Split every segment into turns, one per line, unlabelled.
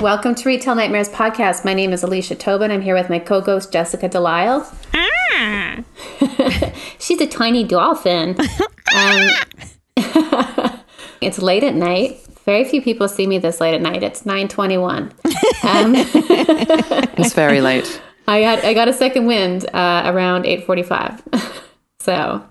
Welcome to Retail Nightmares podcast. My name is Alicia Tobin. I'm here with my co-ghost Jessica Delisle.
Ah.
She's a tiny dolphin. um, it's late at night. Very few people see me this late at night. It's 9:21. Um,
It's very late.
I got I got a second wind uh, around 8:45. so,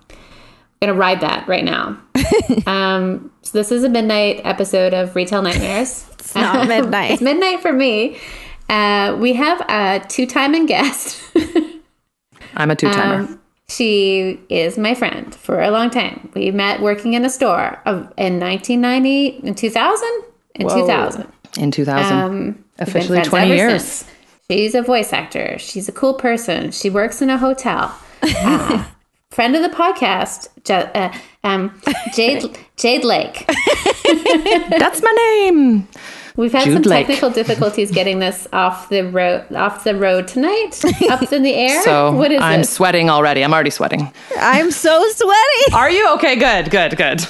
I'm going to ride that right now. um, so this is a midnight episode of Retail Nightmares.
It's not midnight.
it's midnight for me. Uh, we have a two-time and guest.
I'm a two timer.
Um, she is my friend for a long time. We met working in a store of, in 1990, in 2000? In 2000.
in 2000.
Um,
Officially 20 years.
since. She's a voice actor. She's a cool person. She works in a hotel. Uh, friend of the podcast, Je- uh, um, Jade Jade Lake.
That's my name.
We've had
Jude
some
Lake.
technical difficulties getting this off the road off the road tonight, up in the air.
So
what is
I'm
it?
sweating already. I'm already sweating.
I'm so sweaty.
Are you? Okay, good, good, good.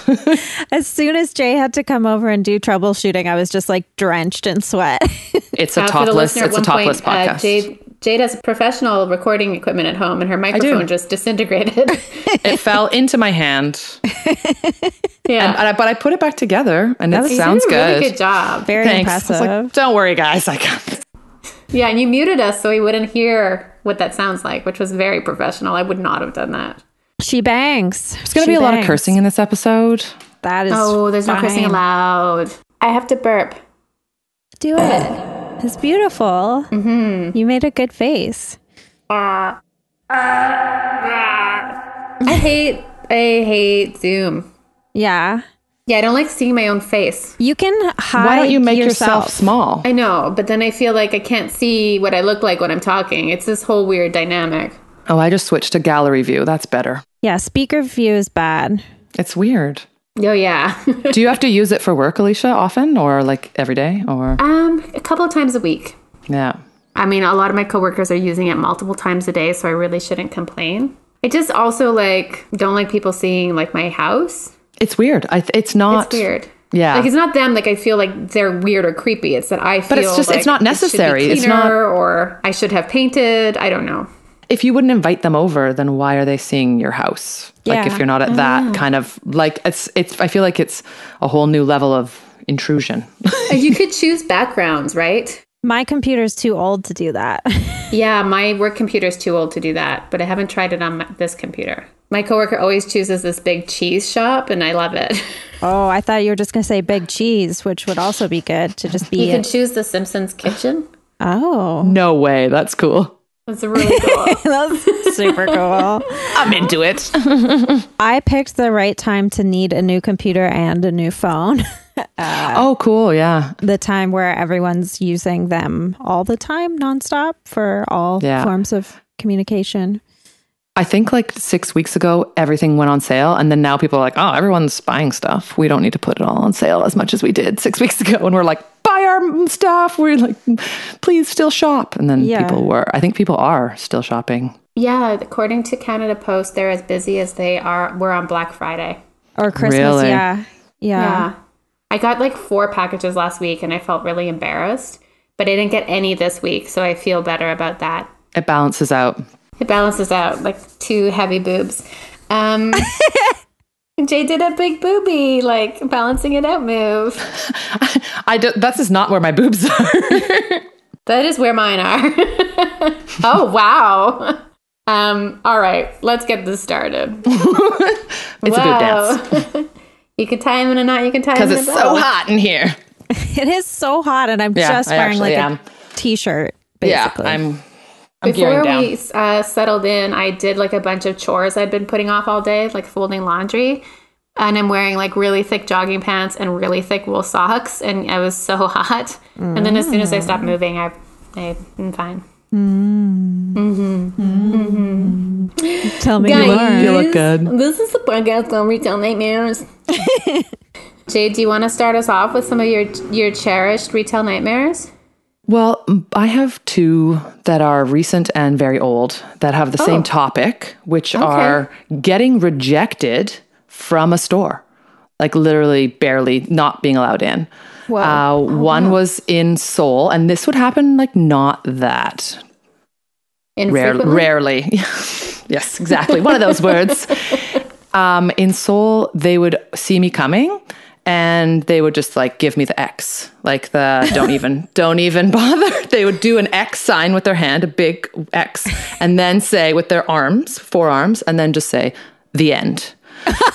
As soon as Jay had to come over and do troubleshooting, I was just like drenched in sweat.
It's a
Uh, for the
topless,
listener, at
it's a
one
topless
point, uh,
podcast.
Jade, Jade has professional recording equipment at home, and her microphone just disintegrated.
it fell into my hand,
yeah,
and I, but I put it back together, and it
was-
You
sounds
did a
good.
Really good job.
Very
Thanks. I was
impressive.
like, Don't worry, guys. I got.
Yeah, and you muted us so we wouldn't hear what that sounds like, which was very professional. I would not have done that.
she bangs.
There's going to be a lot of cursing in this episode.
That is.
Oh, there's no cursing allowed. I have to burp.
Do it. It's beautiful. Mm-hmm. You made a good face.
I hate. I hate Zoom.
Yeah.
Yeah, I don't like seeing my own face.
You can hide.
Why don't you make
yourself,
yourself small?
I know, but then I feel like I can't see what I look like when I'm talking. It's this whole weird dynamic.
Oh, I just switched to gallery view. That's better.
Yeah, speaker view is bad.
It's weird.
Oh yeah.
Do you have to use it for work, Alicia, often, or like every day, or
um, a couple of times a week.
yeah?
I mean, a lot of my coworkers are using it multiple times a day, so I really shouldn't complain. I just also like don't like people seeing like my house.
It's weird. I. Th- it's not.
It's weird.
Yeah.
Like it's not them. Like I feel like they're weird or creepy. It's that I feel.
it's just-
like
it's not
it
necessary. It's not-
cleaner, or I should have painted. I don't know.
If you wouldn't invite them over, then why are they seeing your house? Like if you're not at
Oh.
that kind of like it's it's I feel like it's a whole new level of intrusion.
you could choose backgrounds, right?
My computer's too old to do that.
Yeah, my work computer's too old to do that, but I haven't tried it on my, this computer. My coworker always chooses this big cheese shop, and I love it.
oh, I thought you were just going to say big cheese, which would also be good to just be.
You can choose the Simpsons kitchen.
oh,
no way, that's cool.
That's really cool.
that's super cool.
I'm into it.
I picked the right time to need a new computer and a new phone.
Uh, oh, cool. Yeah.
the time where everyone's using them all the time, nonstop, for all
Yeah.
forms of communication.
I think like six weeks ago, everything went on sale. And then now people are like, oh, everyone's buying stuff. We don't need to put it all on sale as much as we did six weeks ago. And we're like, buy our stuff. We're like, please still shop. And then
Yeah.
people were, I think people are still shopping.
yeah, according to Canada Post, they're as busy as they are. We're on Black Friday.
Or Christmas,
Really?
yeah. Yeah.
Yeah. I got like four packages last week, and I felt really embarrassed. But I didn't get any this week, so I feel better about that.
It balances out.
It balances out like two heavy boobs. Um, Jay did a big booby, like balancing it out move.
I do, that's just not where my boobs are.
That is where mine are. oh wow. Um, all right, let's get this started.
it's a boob dance.
you can tie them in a knot. You can tie them
Because
in a
it's so hot in here.
It is so hot, and I'm
Yeah,
just
I
wearing like
am.
a t shirt, basically.
Yeah, I'm. I'm
Before we uh, settled in, I did like a bunch of chores I'd been putting off all day, like folding laundry. And I'm wearing like really thick jogging pants and really thick wool socks, and I was so hot. And then as soon as I stopped mm. moving, I, I am fine. Mm. Mm-hmm. Mm-hmm.
Tell me
Guys.
you learned.
You look good.
This is the podcast on retail nightmares. Jade, do you want to start us off with some of your your cherished retail nightmares?
Well, I have two that are recent and very old that have the
Oh.
same topic, which are getting rejected from a store. like literally barely not being allowed in.
Whoa.
Uh, one was in Seoul, and this would happen like not that rare, rarely. yes, exactly. One of those words. Um, in Seoul, they would see me coming and they would just like give me the X, like the don't even, don't even bother. They would do an X sign with their hand, a big X, and then say with their arms, forearms, and then just say the end.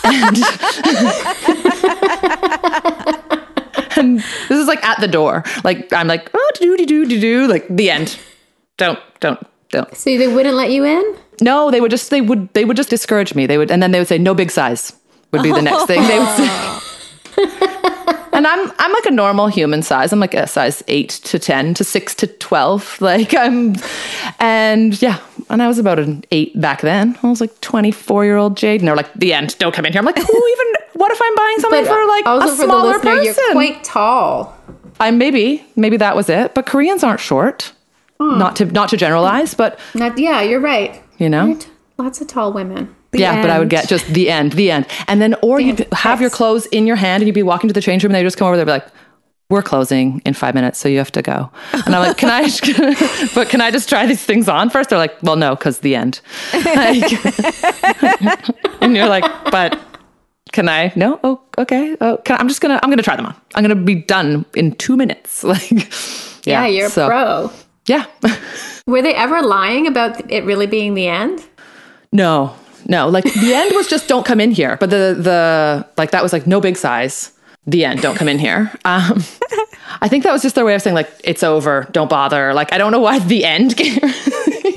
And, and this is like at the door. Like I'm like, oh, do do do do do, like the end. Don't, don't, don't.
So they wouldn't let you in?
No, they would just they would they would just discourage me. They would and then they would say no big size would be the next thing they would say. And I'm I'm like a normal human size. I'm like a size 8 to 10 to 6 to 12. Like I'm and yeah, and I was about an 8 back then. I was like 24-year-old Jade and they're like the end. Don't come in here. I'm like who even what if I'm buying something for like
also
a
for the
smaller
listener,
person?
you're quite tall.
I maybe maybe that was it, but Koreans aren't short. Not to not to generalize, but
Not, yeah, you're right.
you know.
Right. Lots of tall women.
Yeah, but I would get just the end, the end. And then, or
The
you'd
end.
have your clothes in your hand and you'd be walking to the change room and they just come over there and be like, we're closing in five minutes, so you have to go. And I'm like, can I, but can I just try these things on first? They're like, well, no, because the end. Like- and you're like, but can I? No? Oh, okay. Oh, can I, I'm just gonna, I'm gonna try them on. I'm gonna be done in two minutes. Like,
Yeah, you're
so-
a pro.
Yeah.
Were they ever lying about it really being the end?
No, no. Like the end was just don't come in here. But the the like that was like no big size. The end. Don't come in here. Um, I think that was just their way of saying like it's over. Don't bother. Like I don't know why the end. came.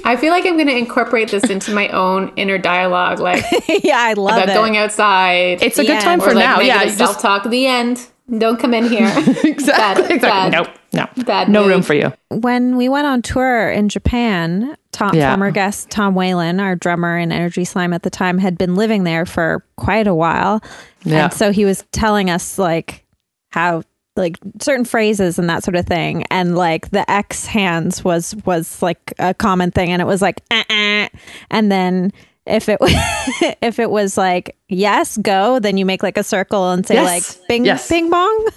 I feel like I'm going to incorporate this into my own inner dialogue, like
yeah, I love
about
it.
going outside.
it's a
The
good time for
or like
now. Yeah, just
self-talk. The end. Don't come in here.
exactly.
Bad-
exactly.
bad-
no, no,
bad
no
mood.
room for you.
when we went on tour in Japan, Tom,
Yeah.
former guest Tom Whalen, our drummer in Energy Slime at the time, had been living there for quite a while.
Yeah.
And so he was telling us like how like certain phrases and that sort of thing and like the x hands was was like a common thing and it was like uh-uh. and then if it if it was like yes go then you make like a circle and say
Yes.
like bing
Yes.
bing bong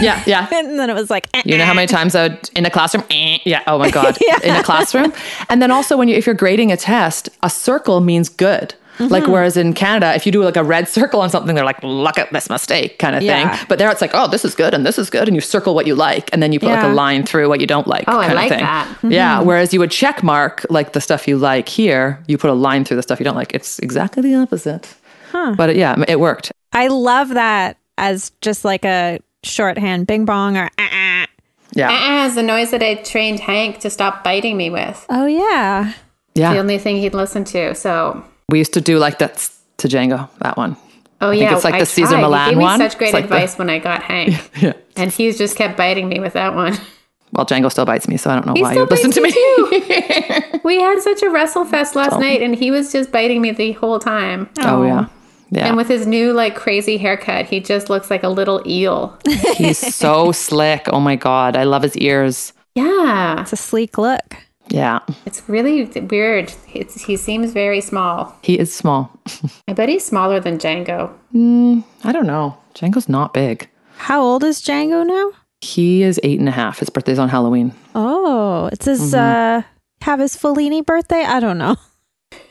Yeah, yeah.
and then it was like
You know how many times I would in a classroom? eh, Yeah. Oh my god.
Yeah.
In a classroom, and then also when you if you're grading a test, a circle means good.
Mm-hmm.
Like whereas in Canada, if you do like a red circle on something, they're like, "Look at this mistake," kind of
Yeah.
thing. But there, it's like, "Oh, this is good and this is good," and you circle what you like, and then you put like a line through what you don't like.
Oh, I
kind of
like
thing.
that.
Yeah.
Mm-hmm.
Whereas you would check mark like the stuff you like here, you put a line through the stuff you don't like. It's exactly the opposite. But it, yeah, it worked.
I love that as just like a shorthand bing bong or uh-uh.
Yeah.
Uh-uh is the noise that I trained Hank to stop biting me with.
oh yeah Yeah.
The
Yeah.
only thing he'd listen to. So,
We used to do like that to Django. That one.
oh
think
yeah,
it's like
I
the Cesar
tried.
Millan
He gave me
one.
such great
It's like the-
advice when I got Hank,
Yeah.
and he's just kept biting me with that one.
Well, Django still bites me, so I don't know
He
why you'd listen to me.
too. we had such a wrestle fest last night, and he was just biting me the whole time.
oh yeah, yeah.
And with his new like crazy haircut, he just looks like a little eel.
He's so slick. Oh my god, I love his ears.
Yeah,
it's a sleek look
Yeah,
it's really weird. It's, he seems very small.
he is small.
I bet he's smaller than Django.
I don't know. Django's not big.
how old is django now
He is eight and a half. His birthday's on Halloween.
oh it's his
Mm-hmm.
uh have his fellini birthday i don't know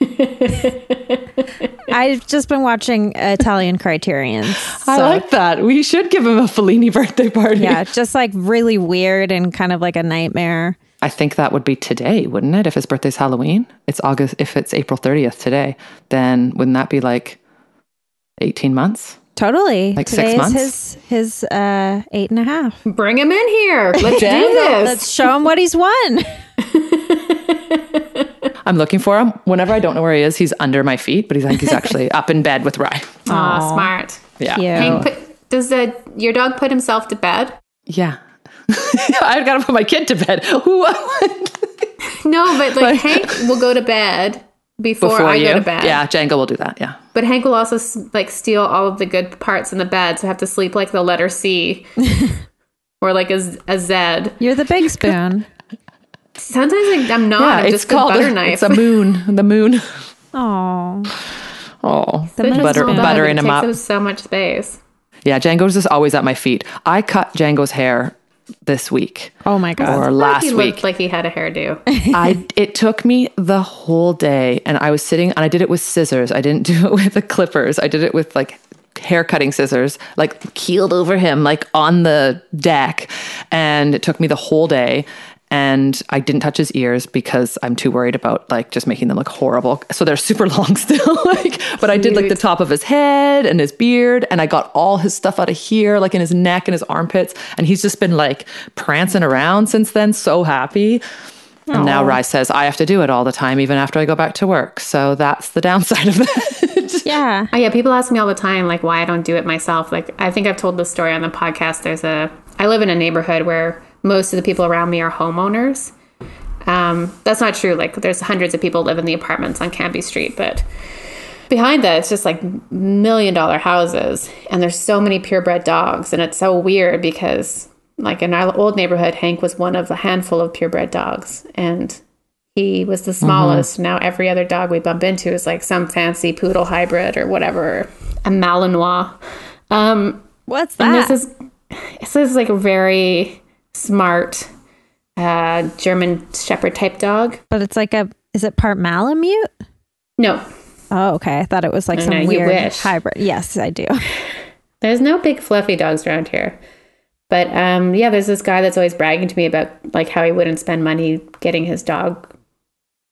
i've just been watching italian criterion
I like that. We should give him a Fellini birthday party.
yeah just like really weird and kind of like a nightmare
I think that would be today, wouldn't it? If his birthday's Halloween, it's August. If it's April thirtieth today, then wouldn't that be like eighteen months?
totally
Like six
today is
months?
his his uh eight and a half
Bring him in here. Let's do this.
let's show him what he's won
I'm looking for him. Whenever I don't know where he is, he's under my feet, but he's like he's actually up in bed with Rye.
Aw, smart.
Yeah.
Cute.
Hank, put, does the, your dog put himself to bed?
Yeah. I've got to put my kid to bed. Who
No, but like Hank will go to bed before,
before
I
you?
go to bed.
Yeah, Django will do that. Yeah.
But Hank will also like steal all of the good parts in the bed, so I have to sleep like the letter C or like a, Z- a Z.
you're the big spoon
Sometimes like, I'm not.
yeah,
I'm
it's
just a
called
butter
a,
knife.
It's a moon. The moon.
oh
Oh,
The moon
butter,
spoon.
buttering
it
him
takes
up.
up so much space.
Yeah, Django's is always at my feet. I cut Django's hair this week
Oh my god.
or
Like
last
he
week.
like he had a hairdo.
I it took me the whole day and I was sitting and I did it with scissors. I didn't do it with the clippers. I did it with like hair cutting scissors, like keeled over him like on the deck and it took me the whole day and I didn't touch his ears because I'm too worried about like just making them look horrible. So they're super long still like but I did like the top of his head and his beard and I got all his stuff out of here like in his neck and his armpits and he's just been like prancing around since then so happy. And now Rye says I have to do it all the time, even after I go back to work. So that's the downside of that.
yeah.
Oh yeah, people ask me all the time like why I don't do it myself. Like I think I've told this story on the podcast. There's a I live in a neighborhood where most of the people around me are homeowners. Um, that's not true. Like there's hundreds of people live in the apartments on Cambie Street, but behind that it's just like million dollar houses and there's so many purebred dogs and it's so weird because like in our old neighborhood Hank was one of a handful of purebred dogs and he was the smallest. Now every other dog we bump into is like some fancy poodle hybrid or whatever, a Malinois. Um,
What's
and
that?
this is this is like a very smart uh, German Shepherd type dog.
but it's like a is it part Malamute?
No,
Oh, okay. I thought it was like some
you
weird hybrid. Yes, I do.
there's no big fluffy dogs around here. But um, yeah, there's this guy that's always bragging to me about like how he wouldn't spend money getting his dog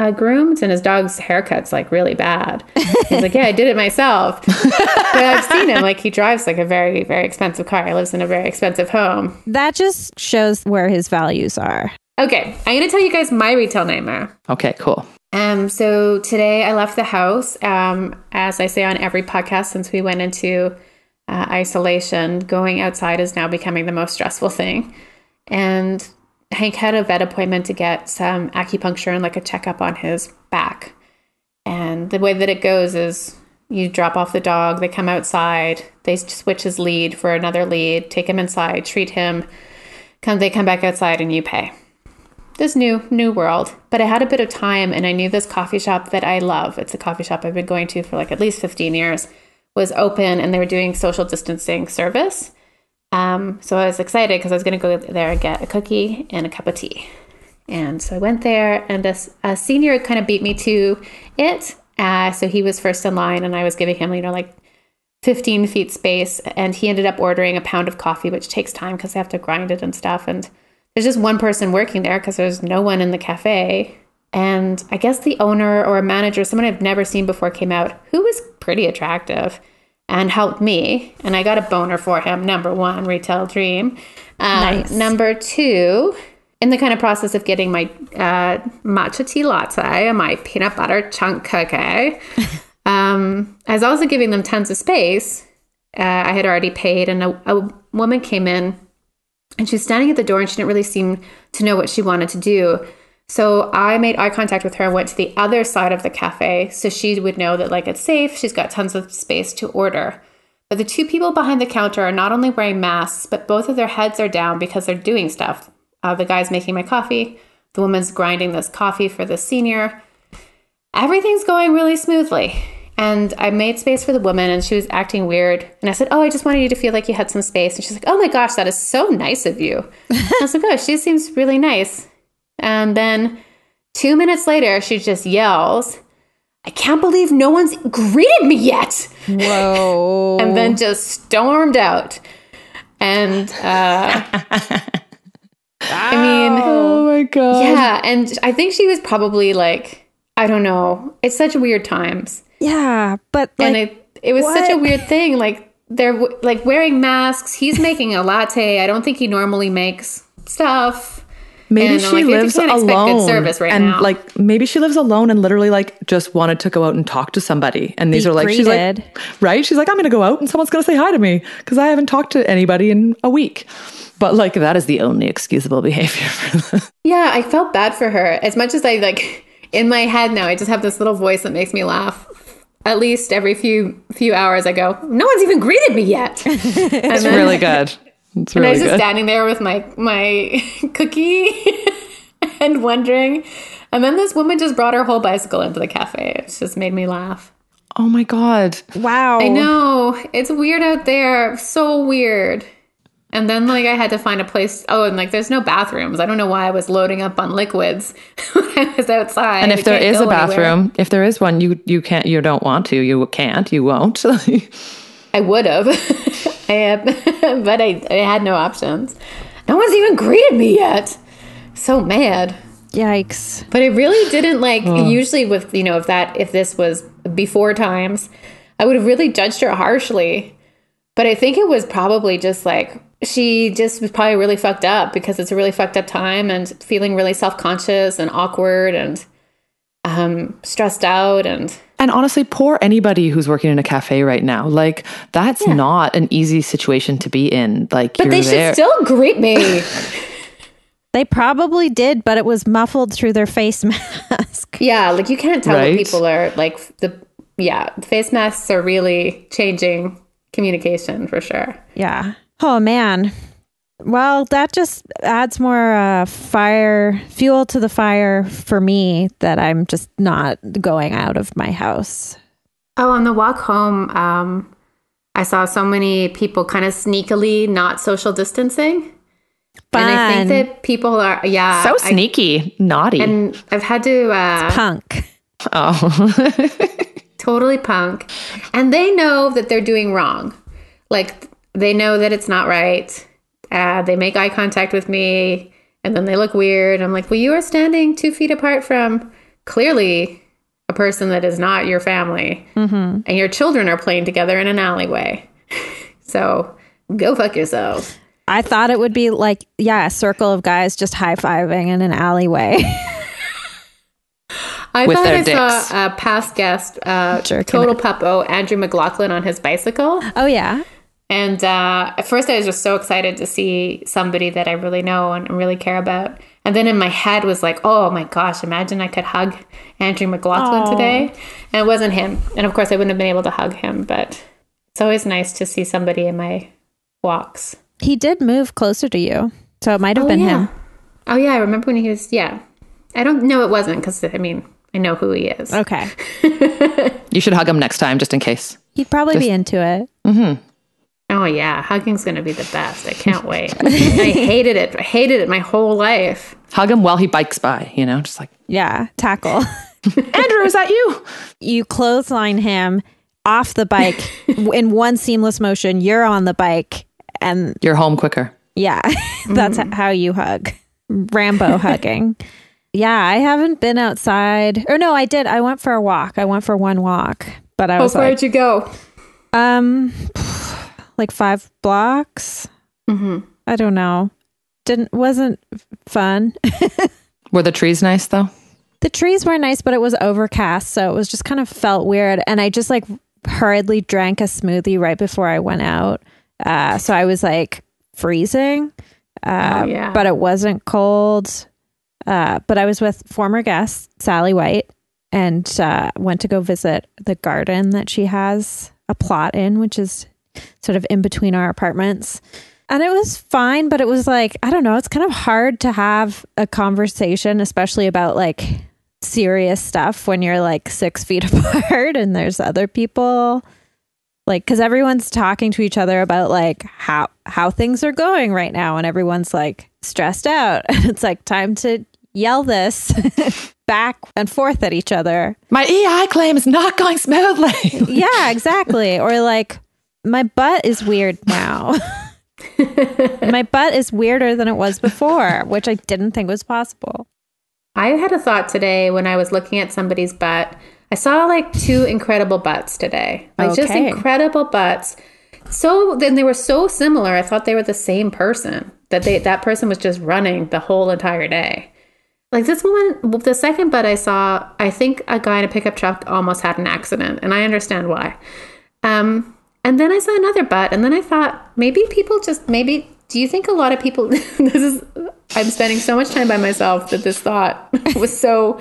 uh, groomed, and his dog's haircut's like really bad. He's like, yeah, I did it myself, but I've seen him. Like he drives like a very very expensive car. He lives in a very expensive home.
That just shows where his values are.
Okay, I'm gonna tell you guys my retail nightmare.
okay, cool.
Um, so today I left the house. Um, as I say on every podcast since we went into uh, isolation, going outside is now becoming the most stressful thing. And Hank had a vet appointment to get some acupuncture and like a checkup on his back. And the way that it goes is you drop off the dog, they come outside, they switch his lead for another lead, take him inside, treat him, come they come back outside and you pay. This new new world. But i had a bit of time and i knew this coffee shop that i love. It's a coffee shop i've been going to for like at least 15 years was open and they were doing social distancing service um, so i was excited because i was going to go there and get a cookie and a cup of tea. And so i went there and a senior kind of beat me to it uh, so he was first in line and i was giving him you know like 15 feet space and he ended up ordering a pound of coffee which takes time because they have to grind it and stuff and there's just one person working there because there's no one in the cafe. And i guess the owner or a manager someone i've never seen before came out who was pretty attractive and helped me and i got a boner for him number one retail dream um,
Nice.
number two in the kind of process of getting my uh, matcha tea latte and my peanut butter chunk cookie um, I was also giving them tons of space. Uh, I had already paid, and a, a woman came in and she was standing at the door and she didn't really seem to know what she wanted to do. So I made eye contact with her and went to the other side of the cafe so she would know that like it's safe, she's got tons of space to order. But the two people behind the counter are not only wearing masks, but both of their heads are down because they're doing stuff. Uh, the guy's making my coffee, the woman's grinding this coffee for the senior. Everything's going really smoothly. And I made space for the woman and she was acting weird. And I said, Oh, I just wanted you to feel like you had some space. And she's like, Oh my gosh, that is so nice of you. I was like, Oh, she seems really nice. And then two minutes later, she just yells, I can't believe no one's greeted me yet.
Whoa.
And then just stormed out. And uh, I mean,
Oh my god.
yeah. And I think she was probably like, I don't know. It's such weird times.
yeah, but like,
and it it was such a weird thing. Like they're like wearing masks. He's making a latte. I don't think he normally makes stuff.
Maybe
And
she
like,
lives
can't expect good
alone.
service right
and
now.
like maybe she lives alone and literally like just wanted to go out and talk to somebody. And these
Be
are like she's like right? She's like, I'm gonna go out and someone's gonna say hi to me because I haven't talked to anybody in a week. But like that is the only excusable behavior.
Yeah, I felt bad for her. As much as I like in my head now, I just have this little voice that makes me laugh. At least every few few hours, I go, "No one's even greeted me yet."
It's
then-
really good. It's
And I
really
was just
good.
standing there with my my cookie and wondering. And then this woman just brought her whole bicycle into the cafe. It just made me laugh.
Oh my god.
Wow.
I know. It's weird out there. So weird. And then like I had to find a place. Oh, and like there's no bathrooms. I don't know why I was loading up on liquids when I was outside.
And if there
can't
a
go anywhere.
bathroom, if there is one, you you can't you don't want to, you can't, you won't.
I would have. I but I, I had no options. No one's even greeted me yet. So mad.
Yikes.
But it really didn't like usually with you know if that if this was before times, I would have really judged her harshly. But I think it was probably just like she just was probably really fucked up because it's a really fucked up time and feeling really self conscious and awkward and um stressed out and
And honestly, poor anybody who's working in a cafe right now. Like that's not an easy situation to be in. Like
but
you're
they
there.
should still greet me.
They probably did, but it was muffled through their face mask.
yeah, like you can't tell
Right.
what people are like the yeah, face masks are really changing communication for sure.
Yeah. Oh man. Well, that just adds more uh, fire fuel to the fire for me that I'm just not going out of my house.
Oh, on the walk home, um, I saw so many people kind of sneakily not social distancing. And I think that people are, yeah.
so
I-
sneaky, naughty.
and I've had to uh,
Punk.
oh.
totally punk. And they know that they're doing wrong. Like, they know that it's not right. Uh, they make eye contact with me and then they look weird. I'm like, well, you are standing two feet apart from clearly a person that is not your family. And your children are playing together in an alleyway. so go fuck yourself.
I thought it would be like, yeah, a circle of guys just high fiving in an alleyway.
I
With
thought
their
I
dicks.
saw a past guest, uh, total puppo, Andrew McLaughlin on his bicycle.
oh, yeah.
And uh, at first, I was just so excited to see somebody that I really know and really care about. And then in my head was like, oh my gosh, imagine I could hug Andrew McLaughlin
Aw.
today. And it wasn't him. And of course, I wouldn't have been able to hug him, but it's always nice to see somebody in my walks.
He did move closer to you. So it might have
Oh,
been
yeah.
him.
Oh, yeah. I remember when he was, yeah. I don't know it wasn't because, I mean, I know who he is.
Okay.
you should hug him next time just in case.
He'd probably be into it.
Oh yeah, hugging's gonna be the best. I can't wait. I hated it. I hated it my whole life.
Hug him while he bikes by, you know, just like,
Yeah. Tackle.
Andrew, is that you?
you clothesline him off the bike in one seamless motion. You're on the bike. And
You're home quicker.
yeah, that's how you hug. Rambo hugging. Yeah, I haven't been outside. Or no, I did. I went for a walk. I went for one walk, but I
How
was
far
like,
did you go?
um, like five blocks.
Mm-hmm.
I don't know. Didn't wasn't fun.
Were the trees nice though?
The trees were nice, but it was overcast, so it was just kind of felt weird. And I just like hurriedly drank a smoothie right before I went out. Uh, so I was like freezing, uh,
Oh, yeah.
but it wasn't cold. Uh, but I was with former guest Sally White and uh, went to go visit the garden that she has a plot in, which is sort of in between our apartments. And it was fine, but it was like, I don't know, it's kind of hard to have a conversation, especially about like serious stuff when you're like six feet apart and there's other people. Like, because everyone's talking to each other about like how how things are going right now, and everyone's like stressed out, and it's like time to yell this back and forth at each other.
My EI claim is not going smoothly.
Yeah, exactly. or like, my butt is weird now. my butt is weirder than it was before, which I didn't think was possible.
I had a thought today when I was looking at somebody's butt. I saw like two incredible butts today. Like just incredible butts. So then they were so similar. I thought they were the same person. That they that person was just running the whole entire day. Like this one, the second butt I saw, I think a guy in a pickup truck almost had an accident, and I understand why. Um, and then I saw another butt, and then I thought maybe people just maybe. Do you think a lot of people? this is. I'm spending so much time by myself that this thought was so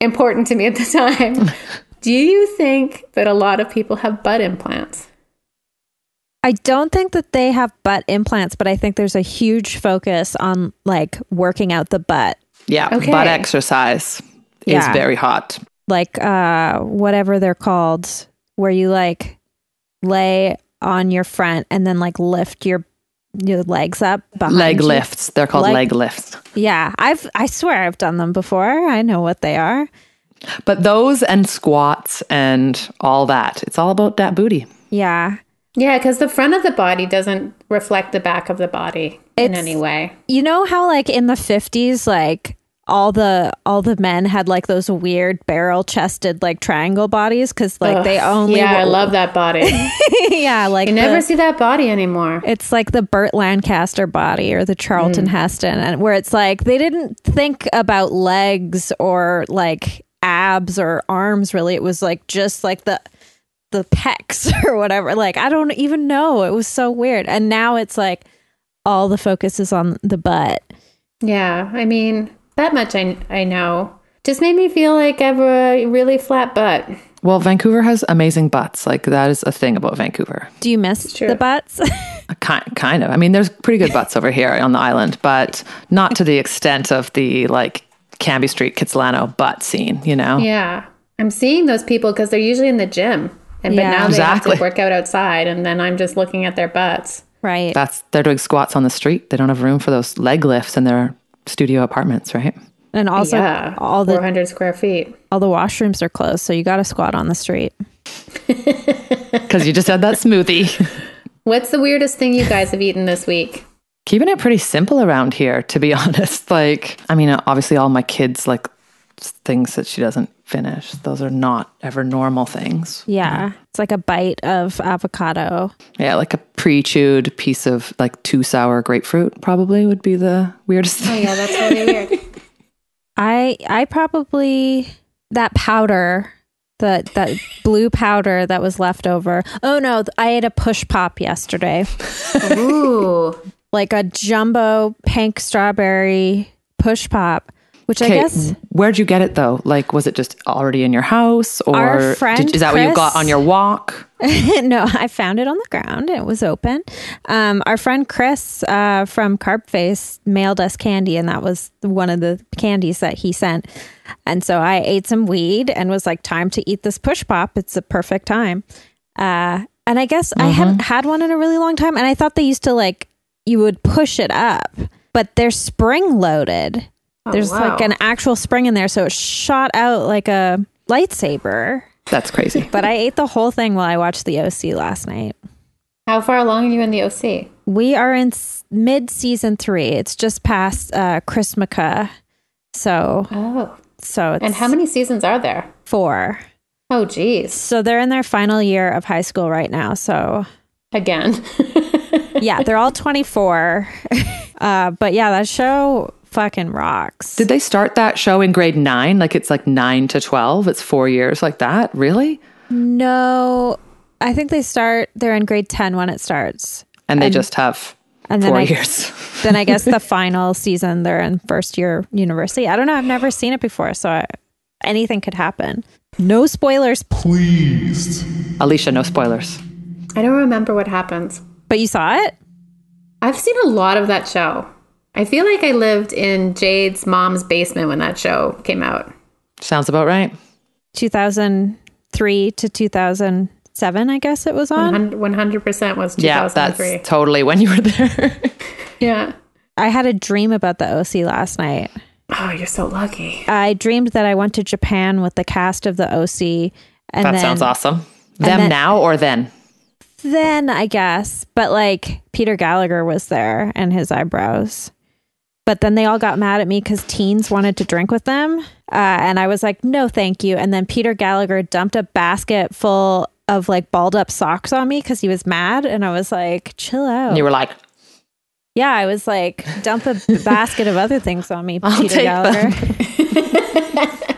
important to me at the time. Do you think that a lot of people have butt implants?
I don't think that they have butt implants, but I think there's a huge focus on like working out the butt.
yeah,
Okay.
butt exercise is
Yeah.
very hot.
Like uh whatever they're called. where you like lay on your front and then like lift your your legs up behind
Leg
you.
lifts. They're called
Leg-
leg lifts.
Yeah, I've I swear I've done them before. I know what they are.
But those and squats and all that, it's all about that booty.
Yeah.
Yeah, because the front of the body doesn't reflect the back of the body in any way.
You know how like in the 50s like all the all the men had like those weird barrel chested like triangle bodies cuz like they only
Yeah, I love that body.
yeah, like
You never
the-
see that body anymore.
It's like the Burt Lancaster body or the Charlton mm. Heston, and where it's like they didn't think about legs or like abs or arms. Really, it was like just like the the pecs or whatever. Like I don't even know. It was so weird. And now it's like all the focus is on the butt.
Yeah, I mean, that much I, I know. Just made me feel like I have a really flat butt.
Well, Vancouver has amazing butts. Like that is a thing about Vancouver.
Do you miss the butts?
Uh, kind, kind of. I mean, there's pretty good butts over here on the island, but not to the extent of the like Cambie Street, Kitsilano butt scene. You know?
Yeah. I'm seeing those people because they're usually in the gym. And but
Yeah.
now they have to work out outside and then I'm just looking at their butts.
right.
That's they're doing squats on the street. They don't have room for those leg lifts in their studio apartments, right?
and also
yeah.
all the
400 square feet.
all the washrooms are closed, so you got to squat on the street.
Because you just had that smoothie.
What's the weirdest thing you guys have eaten this week?
Keeping it pretty simple around here, to be honest. Like, I mean, obviously, all my kids like things that she doesn't finish. Those are not ever normal things.
Yeah, it's like a bite of avocado.
Yeah, like a pre-chewed piece of like too sour grapefruit probably would be the weirdest thing.
Oh yeah, that's really weird.
I I probably that powder that that blue powder that was left over. Oh no, I ate a push pop yesterday.
Ooh.
Like a jumbo pink strawberry push pop, which I guess
where'd you get it though? Like, was it just already in your house, or
friend
is that what you got on your walk?
no, I found it on the ground. It was open. Um, our friend Chris uh, from Carb Face mailed us candy, and that was one of the candies that he sent. And so I ate some weed and was like, time to eat this push pop. It's a perfect time. Uh, and I guess I haven't had one in a really long time. And I thought they used to like, you would push it up, but they're spring loaded. There's
wow.
like an actual spring in there. So it shot out like a lightsaber.
That's crazy.
But I ate the whole thing while I watched the OC last night.
How far along are you in the OC?
We are in s- mid season three. It's just past uh, Chrismukkah. So,
Oh.
so it's
And how many seasons are there?
four.
Oh geez.
So they're in their final year of high school right now. So
Again.
yeah, they're all 24. uh, but yeah, that show fucking rocks.
Did they start that show in grade nine? Like it's like nine to twelve. It's four years like that. Really?
no, I think they start, they're in grade 10 when it starts.
And they just have
And then
four
I,
years.
then I guess the final season they're in first year university. I don't know. I've never seen it before, so I, anything could happen. No spoilers,
please.
Alicia, no spoilers.
I don't remember what happens.
but you saw it.
I've seen a lot of that show. I feel like I lived in Jade's mom's basement when that show came out.
Sounds about right.
2003 to 2007, I guess it was on.
100% was 2003.
Yeah, that's totally when you were there.
yeah.
I had a dream about the OC last night.
Oh, you're so lucky.
I dreamed that I went to Japan with the cast of the OC. And
that
then,
sounds awesome. Them
then-
now or then?
Then I guess, but like Peter Gallagher was there and his eyebrows. But then they all got mad at me because teens wanted to drink with them. Uh, and I was like, no, thank you. And then Peter Gallagher dumped a basket full of like balled up socks on me because he was mad. And I was like, chill out.
And you were like,
Yeah, I was like, dump a basket of other things on me,
I'll
Peter
take
Gallagher.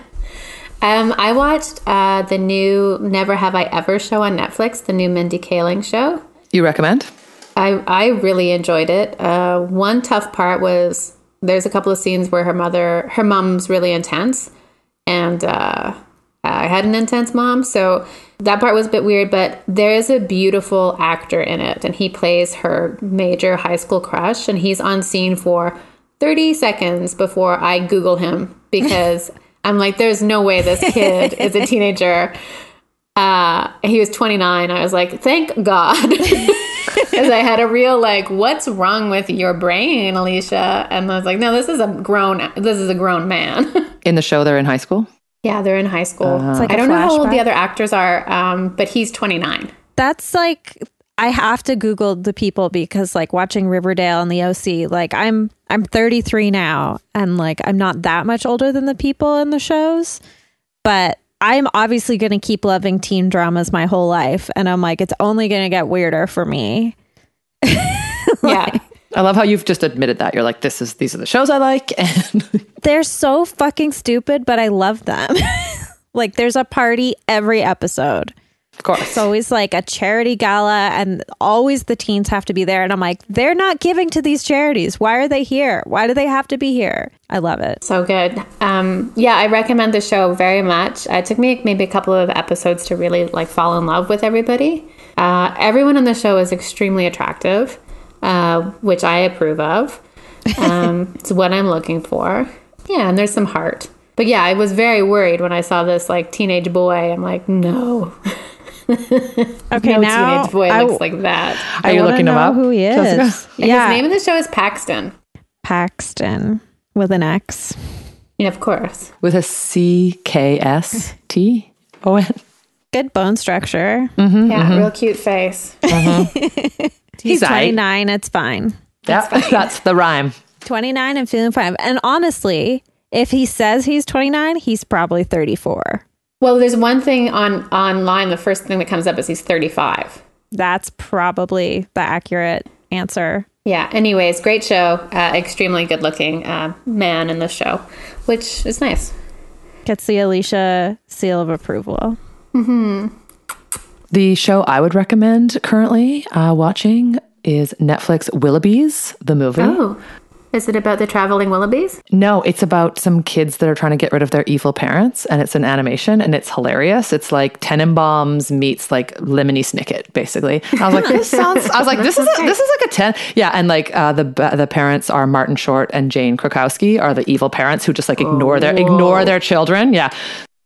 Um, I watched uh, the new Never Have I Ever show on Netflix, the new Mindy Kaling show.
you recommend?
I, I really enjoyed it. Uh, one tough part was there's a couple of scenes where her mother, her mom's really intense, and uh, I had an intense mom, so that part was a bit weird. But there is a beautiful actor in it, and he plays her major high school crush, and he's on scene for 30 seconds before I Google him because I'm like, there's no way this kid is a teenager. Uh, he was 29. I was like, thank God. Because I had a real like, what's wrong with your brain, Alicia? And I was like, no, this is a grown, this is a grown man.
In the show, they're in high school.
yeah, they're in high school.
It's like
I
a
don't know how old the other actors are, um, but he's 29.
That's like I have to Google the people because like watching Riverdale and the OC, like I'm I'm 33 now and like I'm not that much older than the people in the shows, but I'm obviously going to keep loving teen dramas my whole life and I'm like it's only going to get weirder for me.
Yeah.
I love how you've just admitted that. You're like, this is these are the shows I like, and
They're so fucking stupid, but I love them. like there's a party every episode.
of course,
It's always like a charity gala, and always the teens have to be there. And I'm like, they're not giving to these charities. Why are they here? Why do they have to be here? I love it.
So good. Um, yeah, I recommend the show very much. It took me maybe a couple of episodes to really like fall in love with everybody. Uh, everyone on the show is extremely attractive, uh, which I approve of. Um, it's what I'm looking for. Yeah, and there's some heart. But yeah, I was very worried when I saw this like teenage boy. I'm like, no,
Okay,
no
now
teenage boy
I,
looks like that.
are you
wanna
looking him
know
up?
Who he is? Yeah,
His name in the show is Paxton.
Paxton with an X.
Yeah, of course.
with a C K S T O N.
Good bone structure.
Yeah, real cute face.
He's
aight.
29. It's fine.
Yeah, that's the rhyme.
29 and feeling fine. And honestly, if he says he's 29, he's probably 34.
Well, there's one thing on online. The first thing that comes up is he's 35.
That's probably the accurate answer.
Yeah. Anyways, great show. Uh, extremely good looking uh, man in the show, which is nice.
Gets the Alicia seal of approval.
The show I would recommend currently uh, watching is Netflix Willoughby's, the movie.
Oh, is it about the traveling Willoughbys?
No, it's about some kids that are trying to get rid of their evil parents, and it's an animation, and it's hilarious. It's like Tenenbaums meets like Lemony Snicket, basically. And I was like, this sounds. I was like, this is a, this is like a ten. Yeah, and like uh, the the parents are Martin Short and Jane Krakowski are the evil parents who just like ignore their ignore their children. Yeah.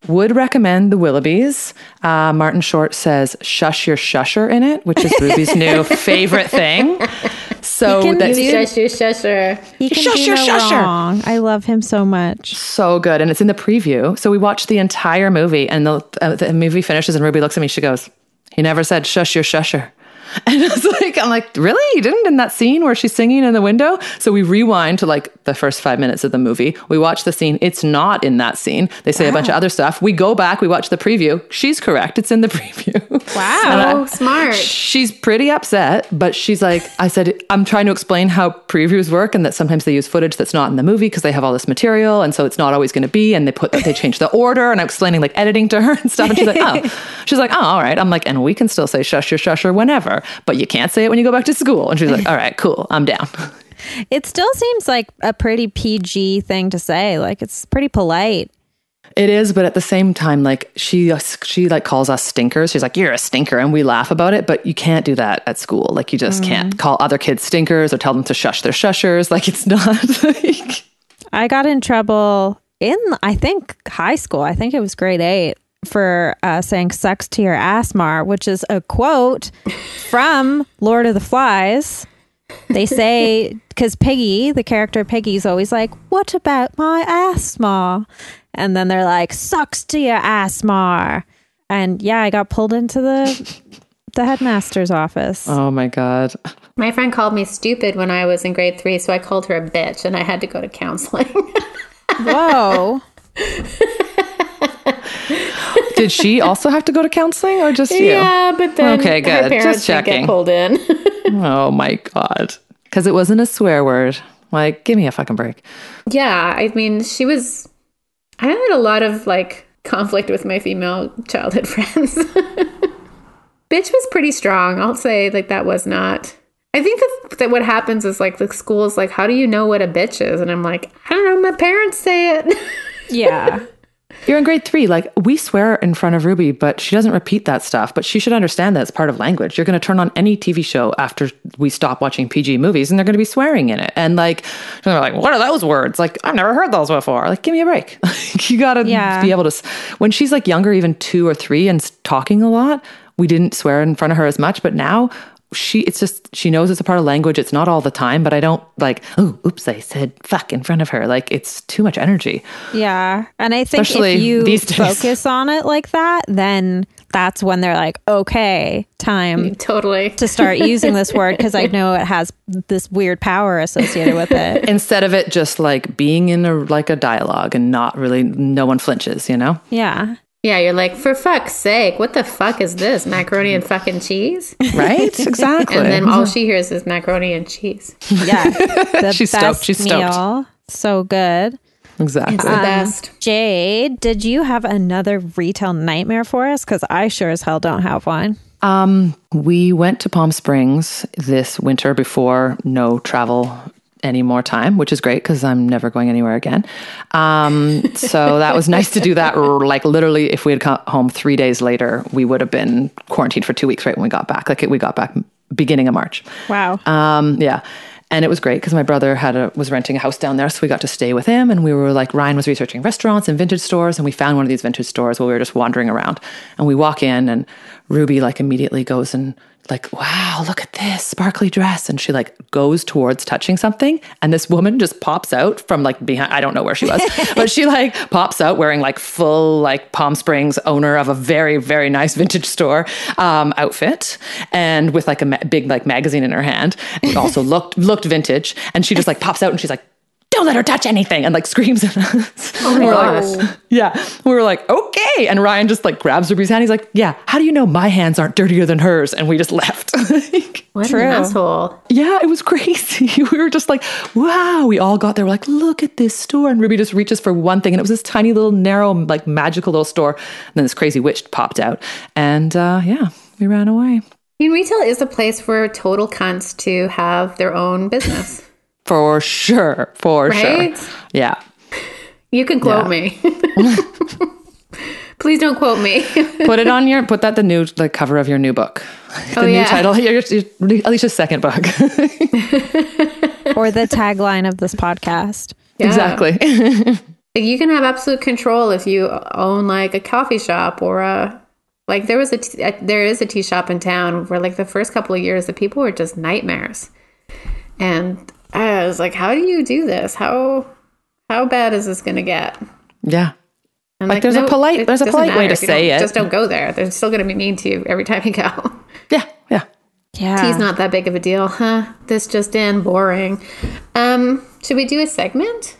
Would recommend the Willoughbys. Uh, Martin Short says "shush your shusher" in it, which is Ruby's new favorite thing. So
can
that's
do-
Shush, you shusher.
He can
Shush your
no
shusher.
wrong. I love him so much.
so good and it's in the preview so we watched the entire movie and the, uh, the movie finishes and ruby looks at me she goes he never said shush your shusher and I was like, I'm like, really? You didn't in that scene where she's singing in the window? So we rewind to like the first five minutes of the movie. We watch the scene. It's not in that scene. They say a bunch of other stuff. We go back, we watch the preview. She's correct. It's in the preview.
Wow.
Smart.
She's pretty upset, but she's like, I said, I'm trying to explain how previews work and that sometimes they use footage that's not in the movie because they have all this material. And so it's not always going to be. And they put, they change the order. And I'm explaining like editing to her and stuff. And she's like, oh, she's like, oh, all right. I'm like, and we can still say shush your shusher whenever, but you can't say it when you go back to school. And she's like, all right, cool. I'm down.
It still seems like a pretty PG thing to say. Like it's pretty polite.
It is, but at the same time, like she she like calls us stinkers. She's like, "You're a stinker," and we laugh about it. But you can't do that at school. Like you just can't mm. call other kids stinkers or tell them to shush their shushers. Like it's not. Like,
I got in trouble in, I think, high school. I think it was grade eight for uh, saying sucks to your ass, Mar, which is a quote from Lord of the Flies. They say, because Piggy, the character Piggy, is always like, What about my ass, Mar? And then they're like, Sucks to your ass, Mar. And yeah, I got pulled into the the headmaster's office.
oh my god.
My friend called me stupid when I was in grade three, so I called her a bitch and I had to go to counseling.
Whoa.
Did she also have to go to counseling or just you?
yeah, but then
Okay,
her
good.
parents
Just checking.
pulled in.
Oh my god. Because it wasn't a swear word. Like, give me a fucking break.
yeah, I mean, she was. I had a lot of like conflict with my female childhood friends. Bitch was pretty strong. I'll say like that was not. I think that, that what happens is like the school's like, how do you know what a bitch is? And I'm like, I don't know. My parents say it.
Yeah.
You're in grade three. Like we swear in front of Ruby, but she doesn't repeat that stuff. But she should understand that it's part of language. You're going to turn on any TV show after we stop watching PG movies, and they're going to be swearing in it. And like they're like, "What are those words?" Like I've never heard those before. Like give me a break. you got to
Yeah.
be able to. s- When she's like younger, even two or three, and talking a lot, we didn't swear in front of her as much. But now. She, it's just, she knows it's a part of language. It's not all the time, but I don't like, oh, oops, I said fuck in front of her. Like, it's too much energy.
Yeah. And I think
Especially
if you
these
focus on it like that, then that's when they're like, okay, time
Totally.
to start using this word because I know it has this weird power associated with it.
instead of it just like being in a like a dialogue and not really no one flinches you know
Yeah.
Yeah, you're like, for fuck's sake, what the fuck is this? Macaroni and fucking cheese?
right exactly
And then all she hears is macaroni and cheese.
Yeah. The
She's stoked.
best
She's stoked.
meal. So good.
exactly
It's the best.
Jade, did you have another retail nightmare for us? Because I sure as hell don't have one.
um we went to palm springs this winter before no travel any more time which is great because i'm never going anywhere again um so that was nice to do that like literally if we had come home three days later we would have been quarantined for two weeks right when we got back like we got back beginning of march
Wow.
Um, yeah. And it was great because my brother had a, was renting a house down there, so we got to stay with him. And we were like, Ryan was researching restaurants and vintage stores, and we found one of these vintage stores while we were just wandering around. And we walk in, and Ruby like immediately goes and like, wow, look at this sparkly dress, and she like goes towards touching something, and this woman just pops out from like behind. I don't know where she was, but she like pops out wearing like full like Palm Springs owner of a very very nice vintage store um, outfit, and with like a ma- big like magazine in her hand. It also looked looked vintage, and she just like pops out and she's like. Don't let her touch anything and like screams at us.
Oh my
We're
gosh.
like, yeah. We were like, okay. And Ryan just like grabs Ruby's hand. He's like, yeah, how do you know my hands aren't dirtier than hers? And we just left.
What
True.
an asshole.
yeah, it was crazy. We were just like, wow. We all got there. We're like, look at this store. And Ruby just reaches for one thing. And it was this tiny little, narrow, like magical little store. And then this crazy witch popped out. And uh, yeah, we ran away.
I mean, retail is a place for total cunts to have their own business,
For sure. For
right?
sure. Yeah.
You can quote
Yeah.
me. Please don't quote me.
Put it on your, put that the new, the cover of your new book. Oh, the
Oh,
new
yeah.
title, your, your, Alicia's second book.
or the tagline of this podcast.
Yeah.
Exactly.
You can have absolute control if you own like a coffee shop or a like there was a t- a- there is a tea shop in town where like the first couple of years the people were just nightmares and i was like how do you do this how how bad is this going to get
yeah.
and
Like, there's a polite- there's a
doesn't
polite way to say it.
just don't go there they're still going to be mean to you every time you go
Yeah. Yeah.
Yeah.
tea's not that big of a deal huh this just in boring um should we do a segment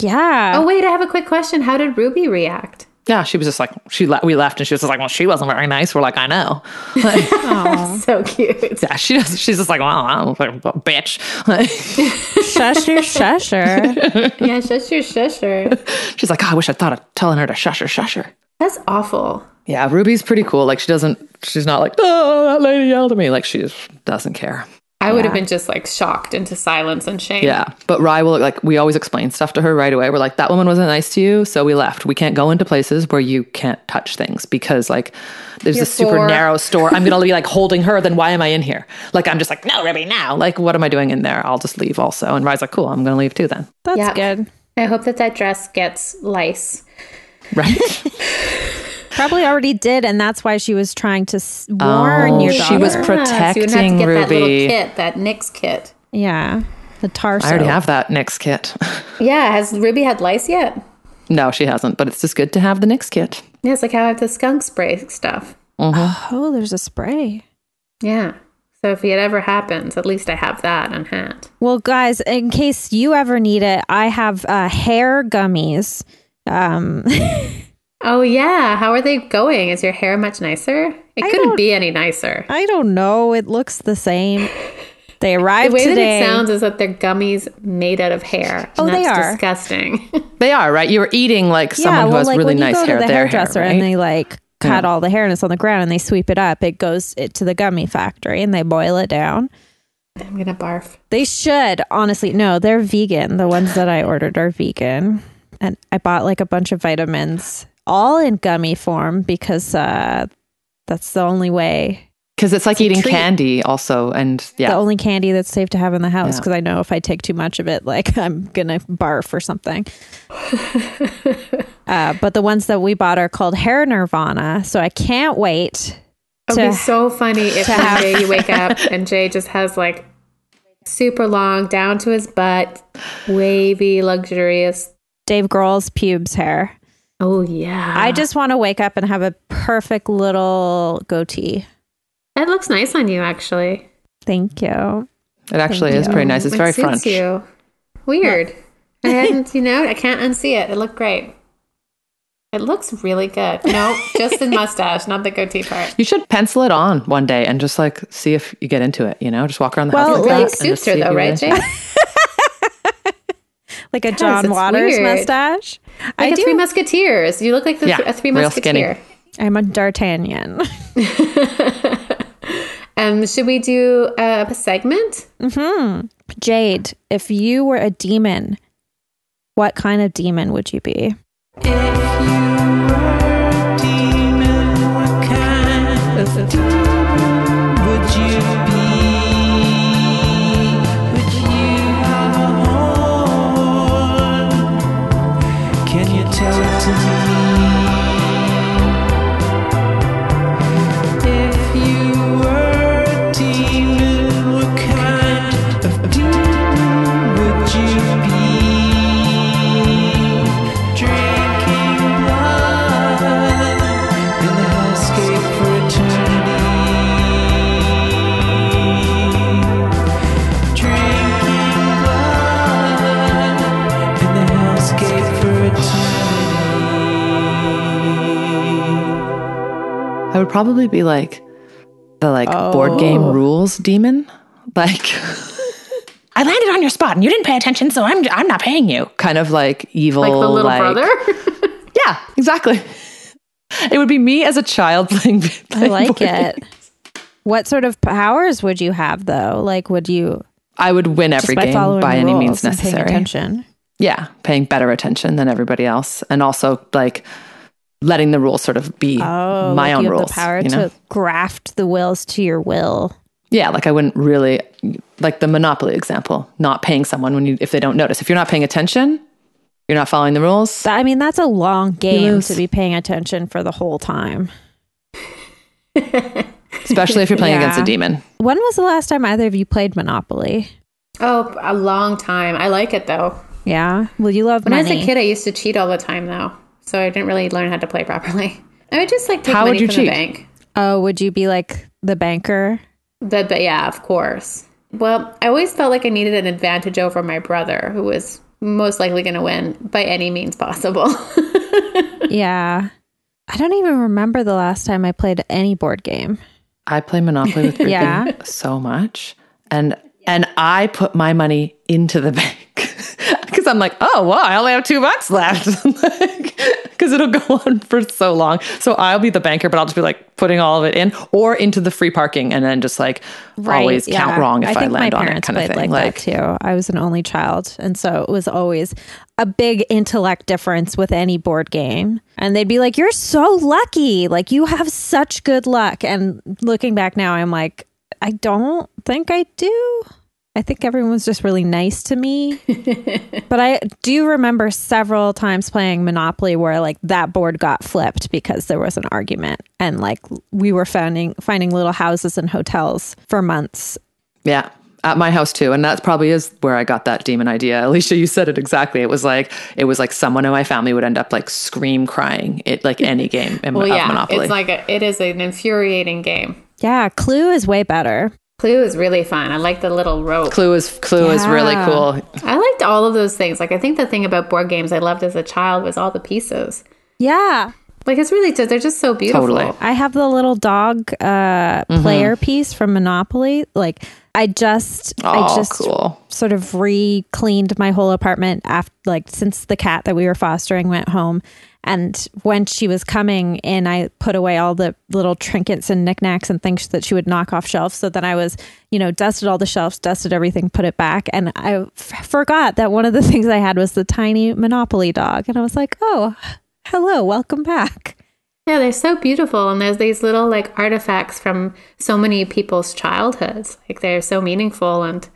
yeah.
oh wait i have a quick question how did ruby react
Yeah, she was just like she. Le- we left, and she was just like, "Well, she wasn't very nice." We're like, "I know."
so cute
Yeah, she does. She's just like, "Well, I don't think, bitch."
Shusher, shusher.
yeah shush your shusher
she's like, oh, "I wish I thought of telling her to shush her, shusher."
That's awful.
Yeah, Ruby's pretty cool. Like she doesn't. She's not like, "Oh, that lady yelled at me." Like she doesn't care.
I would have been just like shocked into silence and shame.
Yeah, but Rye will like. We always explain stuff to her right away. We're like, "That woman wasn't nice to you, so we left. We can't go into places where you can't touch things because like." There's
You're
a super
four.
narrow store. I'm gonna be like holding her. Then why am I in here? Like I'm just like no, Ruby, now. Like what am I doing in there? I'll just leave also. And Rye's like, cool. I'm gonna leave too then.
That's
Yeah.
good.
I hope that that dress gets lice.
Right?
Probably already did, and that's why she was trying to s- warn your
Oh,
daughter.
she was protecting
so you wouldn't have to
protecting
get that little kit, that Nix kit.
yeah, the tar
I already have that Nix kit.
Yeah, has Ruby had lice yet?
no, she hasn't. But it's just good to have the Nix kit.
Yeah, it's like how I have the skunk spray stuff.
Oh, there's a spray.
Yeah. So if it ever happens, at least I have that on hand.
Well, guys, in case you ever need it, I have uh, hair gummies. Um,
Oh yeah, how are they going? Is your hair much nicer? It
I
couldn't be any nicer.
I don't know. It looks the same. They arrived
The
arrived
way
today.
that it sounds is that they're gummies made out of hair.
Oh,
and
they are.
disgusting.
They are right. You're eating like someone who has really
when
nice
you go
hair.
to the
their
hairdresser
hair,
and they like cut all the hair and it's on the ground and they sweep it up, it goes it to the gummy factory and they boil it down.
I'm gonna barf.
They should honestly no, they're vegan. The ones that I ordered are vegan, and I bought like a bunch of vitamins. All in gummy form because uh, that's the only way.
Because it's like eating candy, also, and yeah, The
only candy that's safe to have in the house
Yeah.
because I know if I take too much of it, like I'm gonna barf or something. uh, but the ones that we bought are called Hair Nirvana, so I can't wait.
It would be
to-
so funny if one day you wake up and Jay just has like super long down to his butt, wavy, luxurious.
Dave Grohl's pubes hair.
Oh yeah,
I just want to wake up and have a perfect little goatee.
It looks nice on you, actually.
Thank you.
it actually
Thank
is
you.
pretty nice. It's
It
very
suits
French.
you. Weird. I hadn't, you know, I can't unsee it. It looked great. It looks really good. No, just the mustache, not the goatee part.
You should pencil it on one day and just like see if you get into it. You know, just walk around the
Well,
house
It
like
really suits her though, right, Jay?
into it.
Like a
does,
John Waters
weird.
mustache.
Like
I
a Three
do.
Musketeers. You look like the
Yeah,
th- a Three
real skinny.
Musketeer.
I'm a D'Artagnan.
Um, should we do a segment? Hmm.
Jade, if you were a demon, what kind of demon would you be?
Probably be like the like board game
Oh.
rules demon. Like I landed on your spot and you didn't pay attention, so I'm I'm not paying you. Kind of like evil,
Like the little
like-
brother?
Yeah, exactly. It would be me as a child playing.
I like
board
it.
games.
What sort of powers would you have though? Like would you
I would win every
by
game by any means
and paying
necessary.
attention?
Yeah, paying better attention than everybody else, and also like letting the rules sort of be
Oh,
my
like
own
you have
rules.
the power
you know?
to graft the wills to your will.
Yeah, like I wouldn't really like the Monopoly example, not paying someone when you if they don't notice. If you're not paying attention, you're not following the rules.
That- I mean, that's a long game to be paying attention for the whole time.
Especially if you're playing against a demon.
When was the last time either of you played Monopoly?
oh, a long time. I like it though.
Yeah. Well, you love
When I was a kid, I used to cheat all the time though. So I didn't really learn how to play properly. I would just like take
How would
money
you
from
cheat?
the bank.
oh, would you be like the banker?
The, but yeah, of course. Well, I always felt like I needed an advantage over my brother, who was most likely going to win by any means possible.
yeah. I don't even remember the last time I played any board game.
I play Monopoly with Griffin
Yeah.
so much. And and I put my money into the bank. Because I'm like, oh well, I only have two bucks left. Because it'll go on for so long. So I'll be the banker, but I'll just be like putting all of it in or into the free parking and then just like always count wrong if I,
think
land on it kind of thing.
Like,
Like,
that too. I was an only child, and so it was always a big intellect difference with any board game. And they'd be like, "You're so lucky! Like you have such good luck." And looking back now, I'm like, I don't think I do. I think everyone's just really nice to me. but I do remember several times playing Monopoly where like that board got flipped because there was an argument and like we were finding finding little houses and hotels for months.
Yeah. At my house too. And that probably is where I got that demon idea. Alicia, you said it exactly. It was like it was like someone in my family would end up like scream crying at like any game in,
well, yeah,
Monopoly.
it's like a, it is an infuriating game.
Yeah, Clue is way better.
Clue is really fun. I like the little rope.
Clue is Clue is really cool.
I liked all of those things. Like I think the thing about board games I loved as a child was all the pieces.
Yeah.
Like it's really just they're just so beautiful.
Totally.
I have the little dog uh
Mm-hmm.
player piece from Monopoly. Like I just I
Oh,
just
cool.
sort of re-cleaned my whole apartment after like since the cat that we were fostering went home. And when she was coming in, I put away all the little trinkets and knickknacks and things that she would knock off shelves. So then I was, you know, dusted all the shelves, dusted everything, put it back. And I f- forgot that one of the things I had was the tiny Monopoly dog. And I was like, oh, hello, welcome back.
Yeah, they're so beautiful, and there's these little like artifacts from so many people's childhoods. Like they're so meaningful, and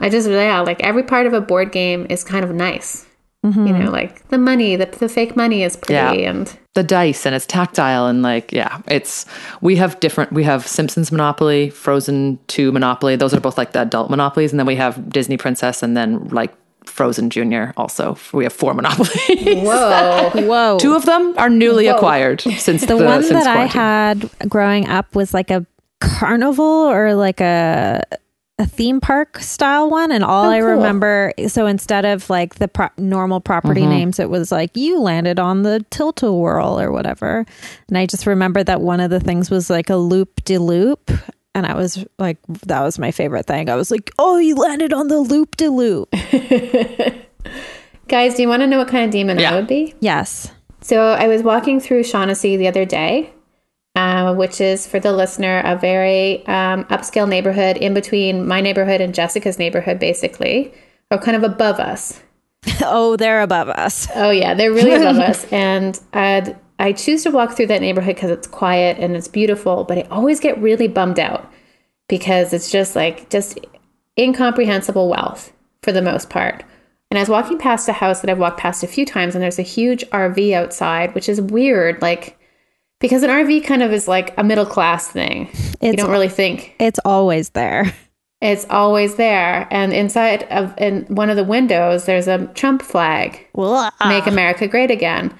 I just yeah, like every part of a board game is kind of nice. You know, mm-hmm. like the money, the, the fake money is pretty,
Yeah.
and
the dice and it's tactile and like yeah it's we have different we have simpsons monopoly frozen 2 monopoly. Those are both like the adult monopolies. And then we have disney princess and then like frozen junior also. We have four monopolies.
Whoa,
Whoa.
two of them are newly acquired since
the,
the,
one
since
that I had growing up was like a carnival or like a a theme park style one and all
Oh,
I
cool.
remember so instead of like the pro- normal property
Mm-hmm.
names it was like you landed on the tilt-a-whirl or whatever and I just remember that one of the things was like a loop de loop and I was like that was my favorite thing I was like oh you landed on the loop de loop
guys, do you want to know what kind of demon
Yeah.
I would be?
yes
So I was walking through Shaughnessy the other day, uh, which is for the listener a very um, upscale neighborhood in between my neighborhood and Jessica's neighborhood, basically, or kind of above us.
oh they're above us
Oh yeah, they're really above us, and uh, I choose to walk through that neighborhood because it's quiet and it's beautiful. But I always get really bummed out because it's just like just incomprehensible wealth for the most part. And I was walking past a house that I've walked past a few times, and there's a huge RV outside, which is weird, like because an RV kind of is like a middle class thing. you don't really think
it's always there
it's always there. And inside of in one of the windows, there's a Trump flag. Make America Great Again.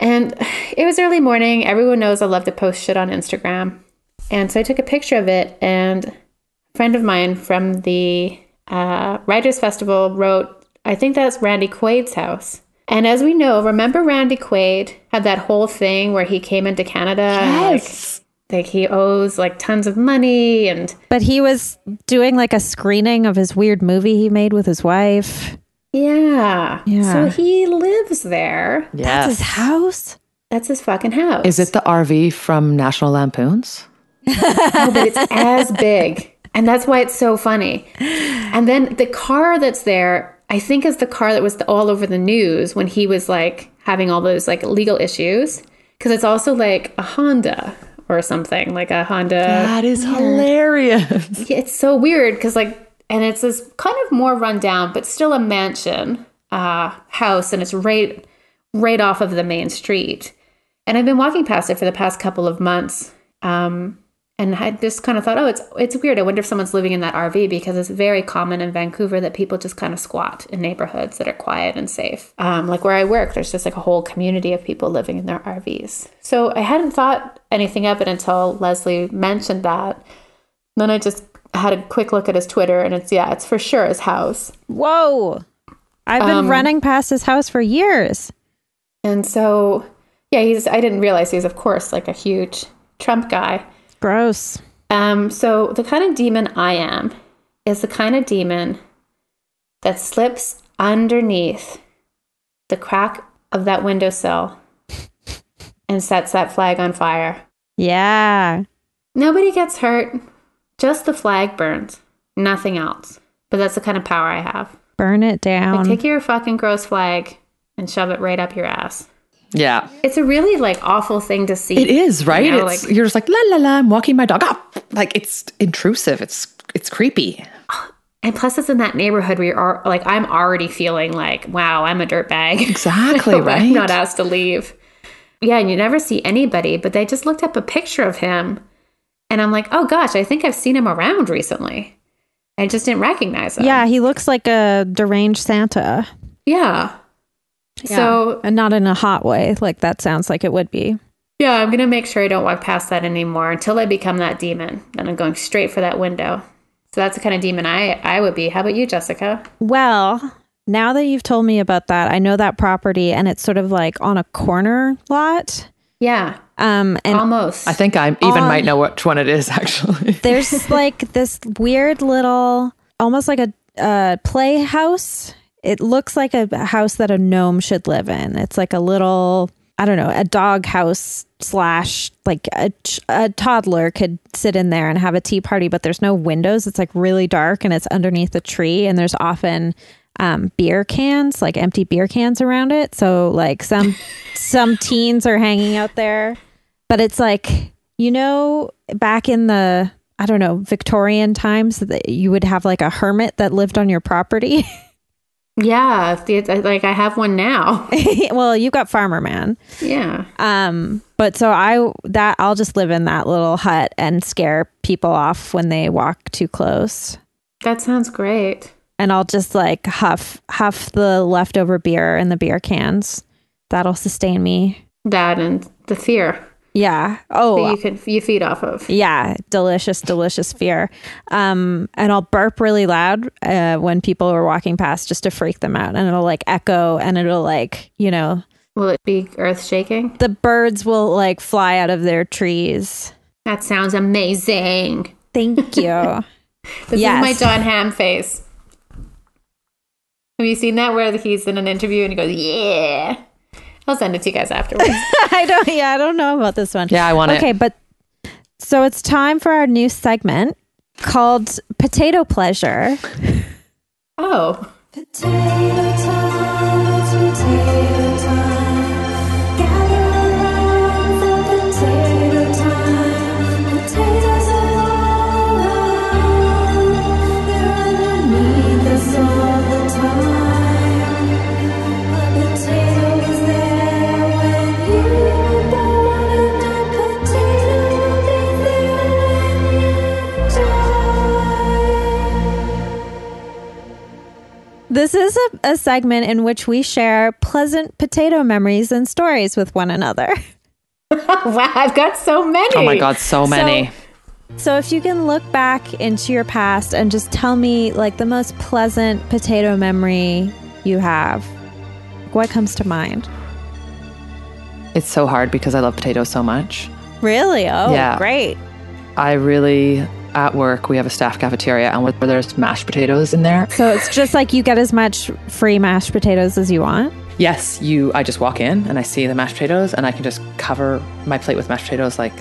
And it was early morning. Everyone knows I love to post shit on Instagram. And so I took a picture of it, and a friend of mine from the uh, Writers Festival wrote, I think that's Randy Quaid's house. And as we know, remember Randy Quaid had that whole thing where he came into Canada and like, like he owes like tons of money and
But he was doing like a screening of his weird movie he made with his wife.
yeah.
Yeah.
So he lives there.
That's his
yes
house.
That's his fucking house.
is it the rv from national lampoons
No, but it's as big. And that's why it's so funny. And then the car that's there, I think is the car that was all over the news when he was like having all those like legal issues. Cause it's also like a Honda or something, like a Honda.
that is hilarious
Yeah, It's so weird because like, and it's this kind of more rundown, but still a mansion uh, house, and it's right, right off of the main street. And I've been walking past it for the past couple of months, um, and I just kind of thought, oh, it's it's weird. I wonder if someone's living in that RV because it's very common in Vancouver that people just kind of squat in neighborhoods that are quiet and safe. Um, like where I work, there's just like a whole community of people living in their RVs. So I hadn't thought anything of it until Leslie mentioned that. Then I just had a quick look at his Twitter, and it's yeah, it's for sure his house.
Whoa. I've been
Um,
running past his house for years.
And so, yeah, he's. I didn't realize he's, of course, like a huge Trump guy.
Gross.
Um, so the kind of demon I am is the kind of demon that slips underneath the crack of that windowsill and sets that flag on fire.
Yeah.
Nobody gets hurt, just the flag burns, nothing else. But that's the kind of power I have.
Burn it
Like,
down.
take your fucking gross flag and shove it right up your ass.
Yeah
It's a really like awful thing to see.
It is right.
You know,
it's,
like-
you're just like la la la. I'm walking my dog. Ah, like it's intrusive. It's it's creepy.
And plus, it's in that neighborhood where you're like, I'm already feeling like, wow, I'm a dirtbag.
Exactly right?
I'm
right.
not asked to leave. Yeah, and you never see anybody, but they just looked up a picture of him. And I'm like, oh gosh, I think I've seen him around recently. I just didn't recognize him.
yeah, he looks like a deranged Santa.
Yeah. So,
and not in a hot way, like that sounds like it would be.
yeah, I'm going to make sure I don't walk past that anymore until I become that demon. Then I'm going straight for that window. So that's the kind of demon I, I would be. How about you, Jessica?
Well, now that you've told me about that, I know that property and it's sort of like on a corner lot.
Yeah,
Um and
almost.
I think I even
On-
might know which one it is actually.
there's like this weird little almost like a uh playhouse. It looks like a house that a gnome should live in. It's like a little I don't know, a dog house slash like a, a toddler could sit in there and have a tea party, but there's no windows. It's like really dark and it's underneath a tree. And there's often um, beer cans, like empty beer cans around it. So like some some teens are hanging out there, but it's like you know back in the I don't know Victorian times that you would have like a hermit that lived on your property.
Yeah, like I have one now.
well, you've got farmer man.
Yeah.
Um, but so I that I'll just live in that little hut and scare people off when they walk too close.
That sounds great.
And I'll just like huff huff the leftover beer in the beer cans. That'll sustain me.
That and the fear
Yeah.
that
Oh,
you could you feed off of.
yeah. Delicious, delicious fear. Um, and I'll burp really loud uh, when people are walking past just to freak them out, and it'll like echo, and it'll like you know
Will it be earth shaking?
the birds will like fly out of their trees.
That sounds amazing.
Thank you.
This
Yes.
is my Jon Hamm face. Have you seen that where he's in an interview and he goes, "Yeah." I'll send it to you guys afterwards.
I don't. Yeah, I don't know about this one.
Yeah, I want it.
Okay, but so it's time for our new segment called Potato Pleasure.
oh,
Potato time, potato a, a
segment in which we share pleasant potato memories and stories with one another.
wow! I've got so many.
Oh my God, so many.
So if you can look back into your past and just tell me like the most pleasant potato memory you have, what comes to mind?
It's so hard because I love potatoes so much.
Really? Oh,
Yeah.
great.
I really, at work, we have a staff cafeteria and where there's mashed potatoes in there.
So it's just like you get as much free mashed potatoes as you want.
Yes, you. I just walk in and I see the mashed potatoes and I can just cover my plate with mashed potatoes. Like,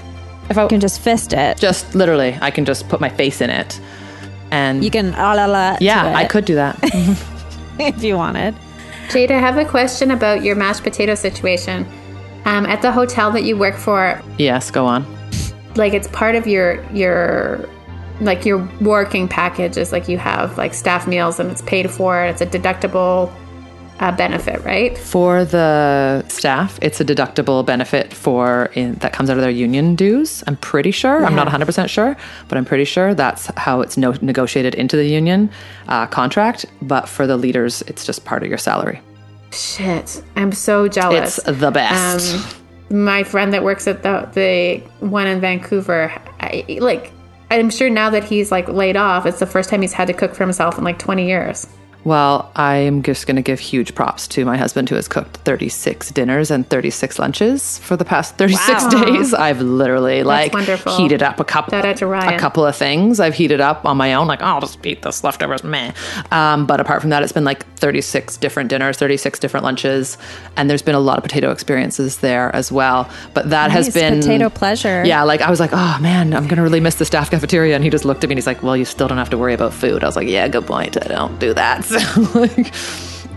if I
You can just fist it.
just literally, I can just put my face in it, and
You can ah la la. to
yeah, I could do that.
if you wanted.
Jade, I have a question about your mashed potato situation. Um, at the hotel that you work for,
yes, go on.
like it's part of your your like your working package is like you have like staff meals and it's paid for. It's a deductible uh, benefit, right?
For the staff, it's a deductible benefit for in, that comes out of their union dues. I'm pretty sure. I'm not 100% sure, but I'm pretty sure that's how it's no- negotiated into the union uh, contract. But for the leaders, it's just part of your salary.
Shit, I'm so jealous.
It's the best.
Um, my friend that works at the the one in Vancouver, I, like I'm sure now that he's like laid off, it's the first time he's had to cook for himself in like 20 years.
Well, I'm just going to give huge props to my husband who has cooked 36 dinners and 36 lunches for the past 36
Wow.
days. I've literally like
wonderful.
heated up a couple
Shout out to Ryan.
a couple of things. I've heated up on my own like, oh, I'll just eat this leftovers, meh. Um, but apart from that, it's been like 36 different dinners, 36 different lunches, and there's been a lot of potato experiences there as well. But that has been
potato pleasure.
Yeah, like I was like, oh man, I'm gonna really miss the staff cafeteria, and he just looked at me and he's like, well, you still don't have to worry about food. I was like, yeah, good point. I don't do that. Like,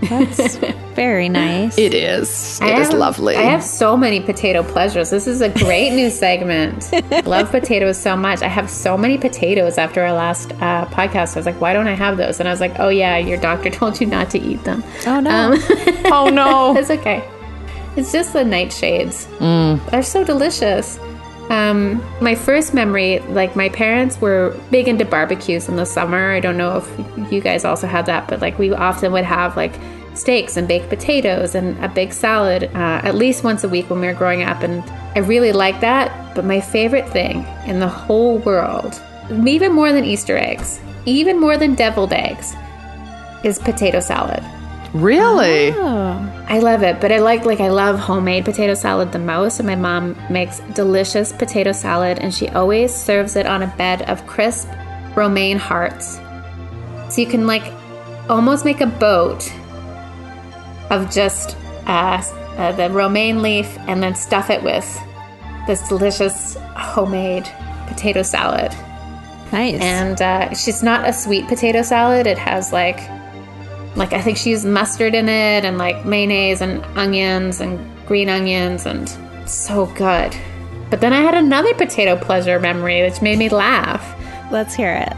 That's very nice.
it is. It is
have-
lovely.
I have so many potato pleasures. This is a great new segment. I love potatoes so much. I have so many potatoes after our last uh, podcast. I was like, why don't I have those? And I was like, oh yeah, your doctor told you not to eat them.
oh no.
Um,
oh no.
It's okay. It's just the nightshades. They're so delicious. Um, my first memory, like my parents were big into barbecues in the summer. I don't know if you guys also had that, but like we often would have like steaks and baked potatoes and a big salad uh, at least once a week when we were growing up. And I really liked that. But my favorite thing in the whole world, even more than Easter eggs, even more than deviled eggs, is potato salad.
Really?
Oh.
I love it, but I like like I love homemade potato salad the most. And my mom makes delicious potato salad, and she always serves it on a bed of crisp romaine hearts. So you can like almost make a boat of just uh, uh, the romaine leaf, and then stuff it with this delicious homemade potato salad.
Nice.
And uh, she's not a sweet potato salad. It has like like I think she used mustard in it and like mayonnaise and onions and green onions and so good. But then I had another potato pleasure memory which made me laugh.
Let's hear it.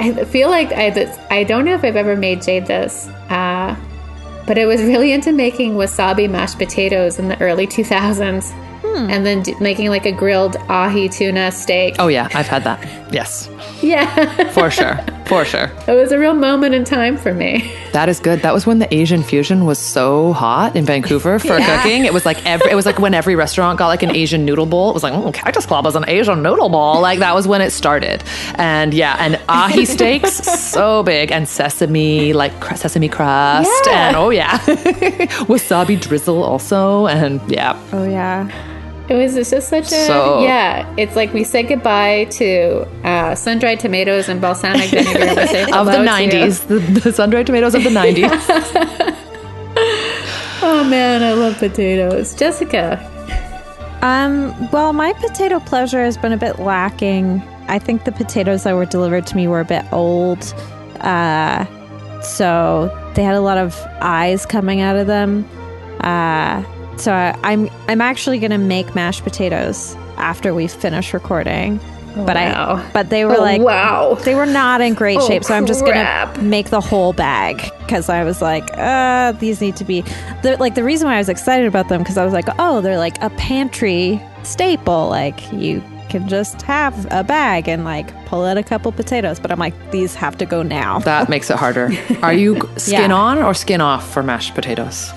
I feel like I I don't know if I've ever made Jade this, uh, but I was really into making wasabi mashed potatoes in the early 2000s, and then d- making like a grilled ahi tuna steak.
Oh yeah, I've had that. Yes,
yeah,
for sure, for sure.
it was a real moment in time for me.
That is good. That was when the Asian fusion was so hot in Vancouver for cooking. It was like every, it was like when every restaurant got like an Asian noodle bowl. It was like, oh, Cactus Club is an Asian noodle bowl. Like that was when it started. And yeah, and ahi steaks so big and sesame like cr- sesame crust
Yeah.
and oh yeah, wasabi drizzle also and yeah.
Oh yeah.
It was just such a
So-
yeah. It's like we said goodbye to uh, sun dried tomatoes and balsamic vinegar.
Of the 90s, the, the sun-dried tomatoes of the 90s.
Oh man, I love potatoes. Jessica,
Um, well, my potato pleasure has been a bit lacking. I think the potatoes that were delivered to me were a bit old. Uh, so they had a lot of eyes coming out of them. Uh, so I, I'm I'm actually gonna make mashed potatoes after we finish recording. but
wow.
I but they were
Oh,
like
wow.
they were not in great
Oh,
shape. So I'm just
crap.
gonna make the whole bag because I was like, uh, these need to be the like the reason why I was excited about them because I was like, oh, they're like a pantry staple. Like you can just have a bag and like pull out a couple potatoes. But I'm like, these have to go now.
That makes it harder. Are you skin
Yeah.
on or skin off for mashed potatoes?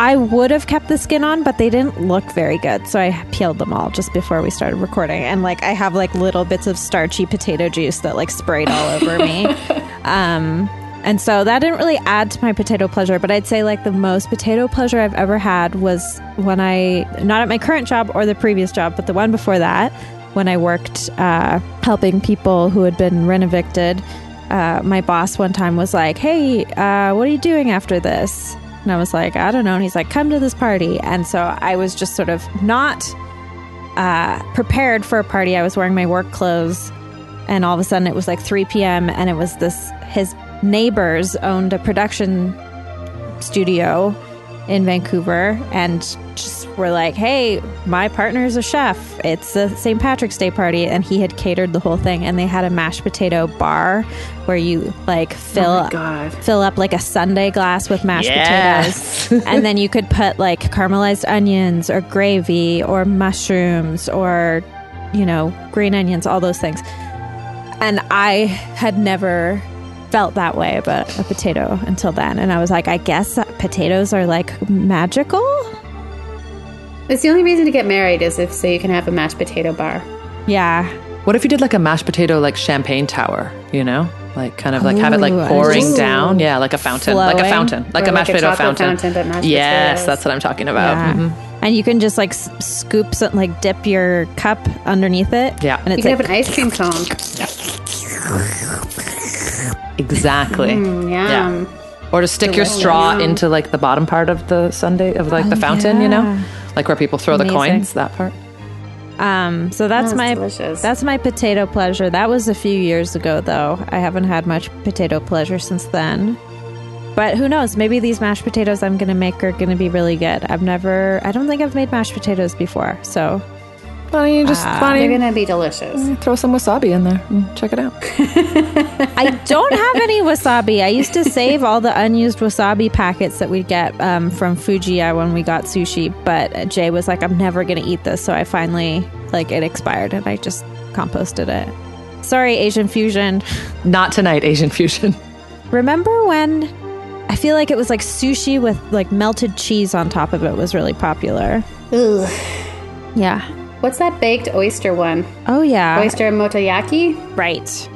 I would have kept the skin on, but they didn't look very good. So I peeled them all just before we started recording. And like I have like little bits of starchy potato juice that like sprayed all over me. Um and so that didn't really add to my potato pleasure, but I'd say like the most potato pleasure I've ever had was when I not at my current job or the previous job, but the one before that, when I worked uh, helping people who had been rent evicted. Uh, my boss one time was like, "Hey, uh, what are you doing after this?" And I was like, I don't know. And he's like, come to this party. And so I was just sort of not uh, prepared for a party. I was wearing my work clothes. And all of a sudden it was like 3 p.m. And it was this, his neighbors owned a production studio in Vancouver and just were like, hey, my partner's a chef. It's the St. Patrick's Day party. And he had catered the whole thing. And they had a mashed potato bar where you like
oh fill Oh
fill up like a sundae glass with mashed
Yes.
potatoes. and then you could put like caramelized onions or gravy or mushrooms or, you know, green onions, all those things. And I had never felt that way about a potato until then. And I was like, I guess potatoes are like magical.
It's the only reason to get married is if so you can have a mashed potato bar.
Yeah.
What if you did like a mashed potato like champagne tower, you know? Like kind of like have it like
Ooh,
pouring
Ooh.
down. Yeah, like a fountain. Like a
Flowing.
fountain. Like
Or
a mashed
like a
potato
chocolate
fountain.
fountain, but mashed
yes,
potatoes.
that's what I'm talking about.
Yeah.
Mhm.
And you can just like s- scoop some, like dip your cup underneath it.
Yeah.
And
You
it's
can
like,
have an ice cream cone.
Exactly.
Mm, yum.
Or to stick your straw
Yum.
into like the bottom part of the Sunday of like the
Oh,
fountain, you know? Like where people throw the
Amazing.
coins, that part.
Um, so that's
That's
my
delicious.
that's my potato pleasure. That was a few years ago, though. I haven't had much potato pleasure since then. But who knows? Maybe these mashed potatoes I'm gonna make are gonna be really good. I've never, I don't think I've made mashed potatoes before. So
Why don't you just why
They're
you
gonna be delicious.
throw some wasabi in there and check it out?
I don't have any wasabi. I used to save all the unused wasabi packets that we'd get um, from Fujiya when we got sushi. But Jay was like, "I'm never gonna eat this," so I finally like it expired and I just composted it. Sorry, Asian fusion.
Not tonight, Asian fusion.
Remember when I feel like it was like sushi with like melted cheese on top of it was really popular.
Ugh.
Yeah.
What's that baked oyster one?
Oh yeah.
Oyster motoyaki?
Right.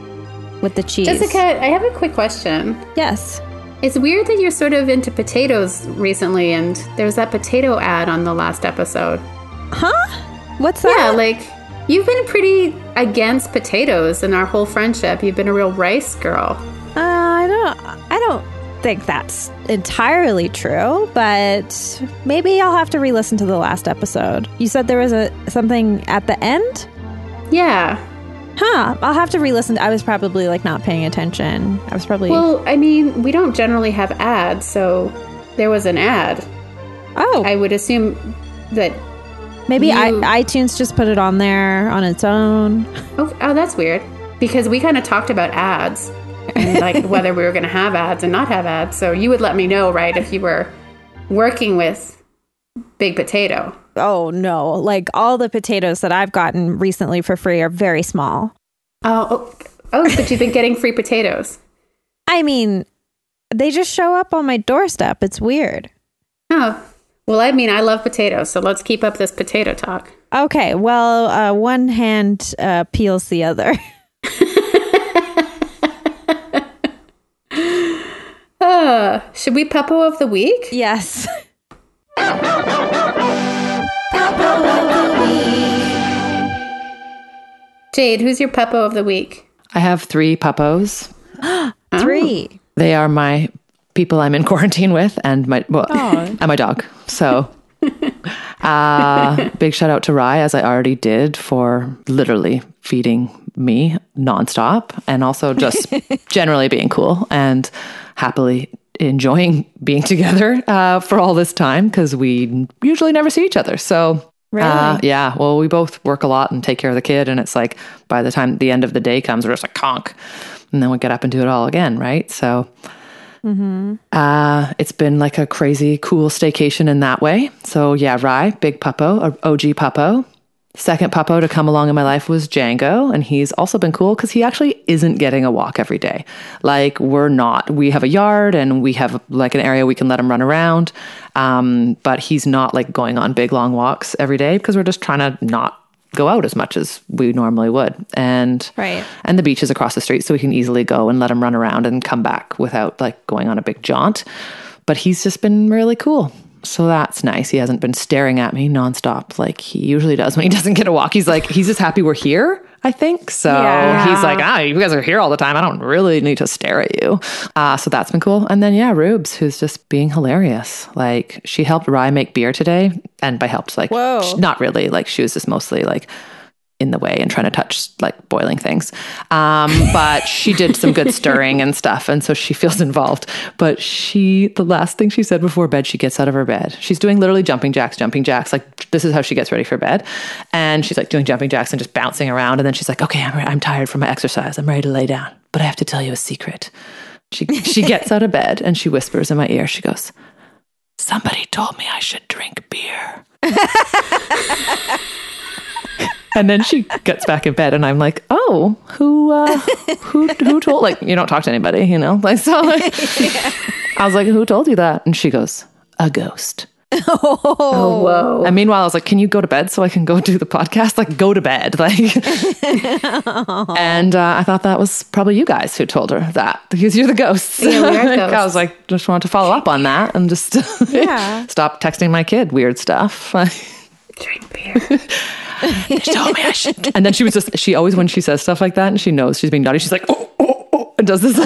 With the cheese.
Jessica, I have a quick question.
Yes.
It's weird that you're sort of into potatoes recently, and there was that potato ad on the last episode. Huh?
What's that?
Yeah, like you've been pretty against potatoes in our whole friendship. You've been a real rice girl.
Uh, I don't. I don't think that's entirely true, but maybe I'll have to re-listen to the last episode. You said there was a something at the end.
Yeah.
Huh. I'll have to re-listen. I was probably like not paying attention. I was probably
Well, I mean, we don't generally have ads, so there was an ad.
oh
I would assume that.
maybe I, iTunes just put it on there on its own.
Oh, oh that's weird. Because we kind of talked about ads and like whether we were going to have ads and not have ads. So you would let me know, right, if you were working with Big Potato.
Oh no! Like all the potatoes that I've gotten recently for free are very small.
Oh, oh, oh, but you've been getting free potatoes.
I mean, they just show up on my doorstep. It's weird.
Oh, well, I mean, I love potatoes, so let's keep up this potato talk.
Okay, well, uh, one hand uh, peels the other.
Uh, should we Puppo of the week?
yes.
Jade, who's your Puppo of the week?
I have three puppos.
Three.
They are my people I'm in quarantine with and my well and my dog. So uh big shout out to Rye as I already did for literally feeding me nonstop and also just generally being cool and happily enjoying being together uh, for all this time because we usually never see each other. So
Really?
uh, yeah, well, we both work a lot and take care of the kid, and it's like by the time the end of the day comes, we're just like conk, and then we get up and do it all again, right? So, uh, it's been like a crazy cool staycation in that way. So yeah, Rye, big puppo, OG puppo. Second puppo to come along in my life was Django, and he's also been cool because he actually isn't getting a walk every day. Like we're not. We have a yard and we have like an area we can let him run around, um, but he's not like going on big long walks every day because we're just trying to not go out as much as we normally would. And
Right.
and the beach is across the street, so we can easily go and let him run around and come back without like going on a big jaunt. But he's just been really cool. So that's nice. He hasn't been staring at me nonstop like he usually does when he doesn't get a walk. He's like, he's just happy we're here, I think. So
Yeah.
he's like, ah, you guys are here all the time. I don't really need to stare at you. Uh, so that's been cool. And then, yeah, Rubes, who's just being hilarious. Like, she helped Rye make beer today. And by helped, like,
Whoa.
not really. Like, she was just mostly like, in the way and trying to touch like boiling things. Um, but she did some good stirring and stuff. And so she feels involved. But she, the last thing she said before bed, she gets out of her bed. She's doing literally jumping jacks, jumping jacks. Like this is how she gets ready for bed. And she's like doing jumping jacks and just bouncing around. And then she's like, okay, I'm, I'm tired from my exercise. I'm ready to lay down. But I have to tell you a secret. She, she gets out of bed and she whispers in my ear, she goes, Somebody told me I should drink beer. and then she gets back in bed and I'm like, "Oh, who uh who who told like you don't talk to anybody, you know?" Like so like, I was like, "Who told you that?" And she goes, "A ghost."
Oh, whoa.
And meanwhile, I was like, "Can you go to bed so I can go do the podcast? Like, go to bed." Like, and uh, I thought that was probably you guys who told her that because you're the ghosts.
Yeah, we are
Like, I was like, just wanted to follow up on that and just
Yeah.
stop texting my kid weird stuff.
Drink beer.
She told me I should. And then she was just, she always, when she says stuff like that and she knows she's being naughty, she's like, oh, oh, oh, and does this.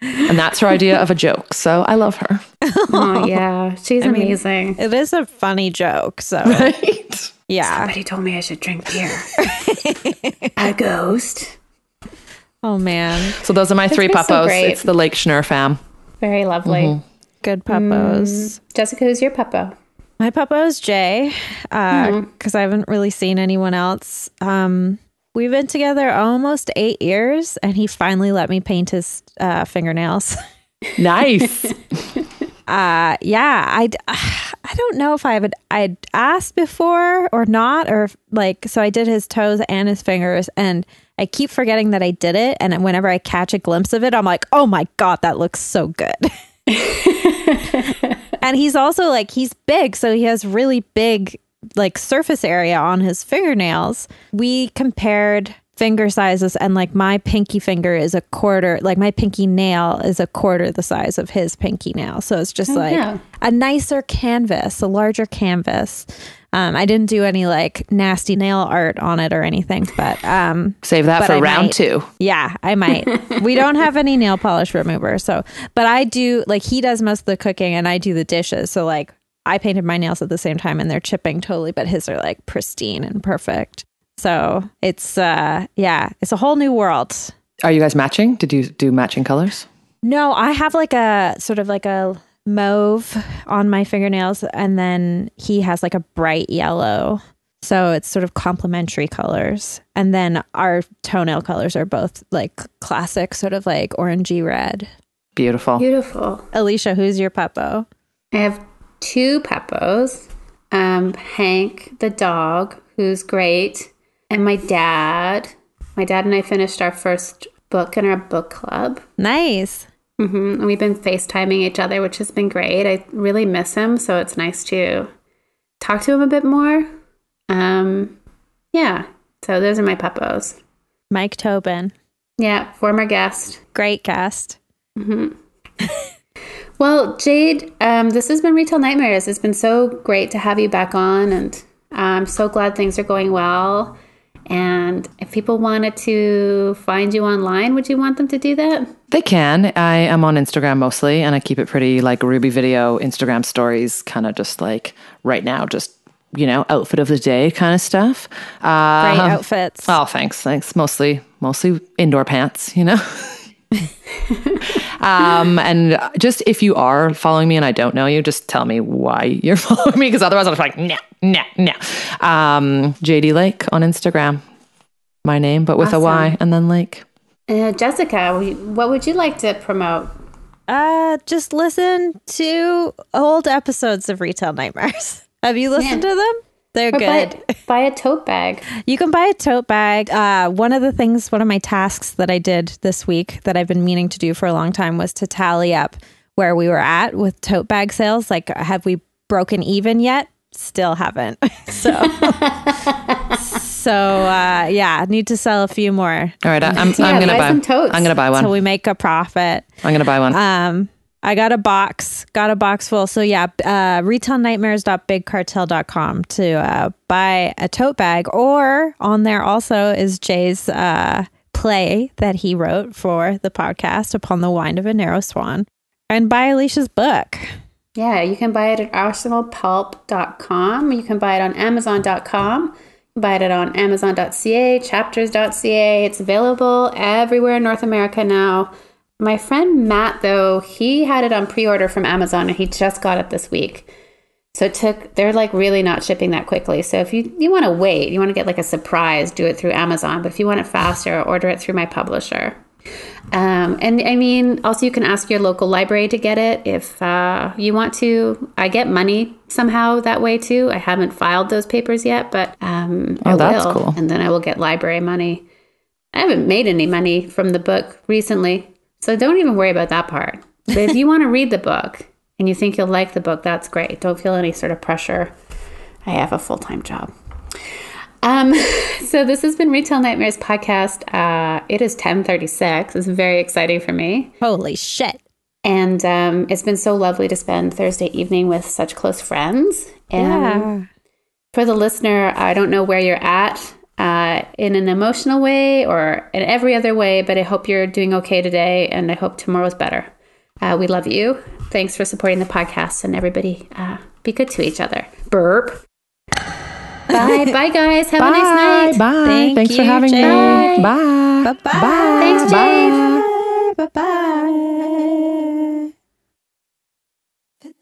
and that's her idea of a joke. So I love her.
Oh, yeah. She's amazing.
It is a funny joke. So,
Right?
yeah.
Somebody told me I should drink beer. a ghost.
Oh, man.
So those are my three
been so
it's the Lake Schnur fam.
Very lovely. Mm-hmm.
Good puppos.
Mm, Jessica, who's your Puppo?
My puppo is Jay because I haven't really seen anyone else. Um, we've been together almost eight years, and he finally let me paint his uh, fingernails.
Nice.
uh, yeah, I I don't know if I would I'd asked before or not, or if, like so I did his toes and his fingers, and I keep forgetting that I did it. And whenever I catch a glimpse of it, I'm like, oh my god, that looks so good. and he's also like he's big so he has really big like surface area on his fingernails. We compared finger sizes and like my pinky finger is a quarter like my pinky nail is a quarter the size of his pinky nail so it's just like
yeah.
a nicer canvas a larger canvas um, i didn't do any like nasty nail art on it or anything but um
Save that
But
for
I
round
might.
two.
yeah, I might. we don't have any nail polish remover, so but I do like he does most of the cooking and I do the dishes. So like I painted my nails at the same time and they're chipping totally, but his are like pristine and perfect. So it's uh yeah, it's a whole new world.
Are you guys matching? Did you do matching colors?
No, I have like a sort of like a mauve on my fingernails, and then he has like a bright yellow. So it's sort of complementary colors. And then our toenail colors are both like classic, sort of like orangey red.
Beautiful.
Beautiful.
Alicia, who's your puppo?
I have two Peppos. Um, Hank, the dog, who's great, and my dad. My dad and I finished our first book in our book club.
Nice.
hmm And we've been FaceTiming each other, which has been great. I really miss him, so it's nice to talk to him a bit more. Um, yeah. So those are my Peppos.
Mike Tobin.
Yeah, former guest.
Great guest. Hmm.
Well, Jade, um, this has been Retail Nightmares. It's been so great to have you back on, and I'm so glad things are going well. And if people wanted to find you online, would you want them to do that?
They can. I am on Instagram mostly, and I keep it pretty like Ruby video, Instagram stories, kind of just like right now, just you know, outfit of the day kind of stuff. Uh,
Great outfits.
Oh, thanks, thanks. Mostly, mostly indoor pants, you know. um, and just if you are following me and I don't know you, just tell me why you're following me, because otherwise I'm just like, no, no, no. Um, JD Lake on Instagram, my name, but with a Y and then Lake.
Uh, Jessica, what would you like to promote?
Uh, just listen to old episodes of Retail Nightmares. Have you listened
Yeah.
to them? They're
Or buy,
good.
buy a tote bag.
You can buy a tote bag. Uh, one of the things, one of my tasks that I did this week that I've been meaning to do for a long time was to tally up where we were at with tote bag sales. Like, have we broken even yet? Still haven't. so, so uh, yeah, need to sell a few more
All right, I, I'm,
Yeah,
I'm gonna
buy
buy.
some totes.
I'm gonna buy one.
so we make a profit.
I'm gonna buy one.
Um, I got a box, got a box full. So yeah, uh, retailnightmares.bigcartel.com to uh, buy a tote bag, or on there also is Jay's uh, play that he wrote for the podcast upon the wind of a narrow swan, and buy Alicia's book.
Yeah, you can buy it at arsenalpulp.com. You can buy it on amazon.com. Buy it on amazon.ca, chapters.ca. It's available everywhere in North America now. My friend Matt, though, he had it on pre order from Amazon and he just got it this week. So it took, they're like really not shipping that quickly. So if you, you want to wait, you want to get like a surprise, do it through Amazon. But if you want it faster, order it through my publisher. Um, and I mean, also you can ask your local library to get it if uh, you want to. I get money somehow that way too. I haven't filed those papers yet, but um,
Oh,
I
that's
will,
cool.
And then I will get library money. I haven't made any money from the book recently, so don't even worry about that part. But if you want to read the book and you think you'll like the book, that's great. Don't feel any sort of pressure. I have a full time job. Um, so this has been Retail Nightmares podcast. Uh, it is ten thirty six. It's very exciting for me,
Holy shit!
and um, it's been so lovely to spend Thursday evening with such close friends. And
Yeah.
for the listener, I don't know where you're at uh, in an emotional way or in every other way, but I hope you're doing okay today, and I hope tomorrow's better. Uh, we love you. Thanks for supporting the podcast, and everybody, uh, be good to each other. Burp. Bye, bye, guys. Have a nice night.
Bye.
Thank
Thanks for having
Jade.
me. Bye.
Bye bye.
Thanks, Jade.
Bye bye.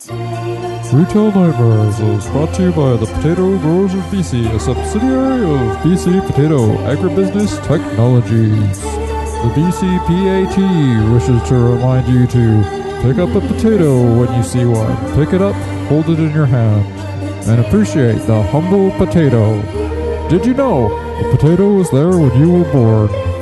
Retail Nightmares is brought to you by the Potato Growers of BC, a subsidiary of BC Potato Agribusiness Technologies. The BCPAT wishes to remind you to pick up a potato when you see one. Pick it up, hold it in your hand, and appreciate the humble potato. Did you know a potato was there when you were born?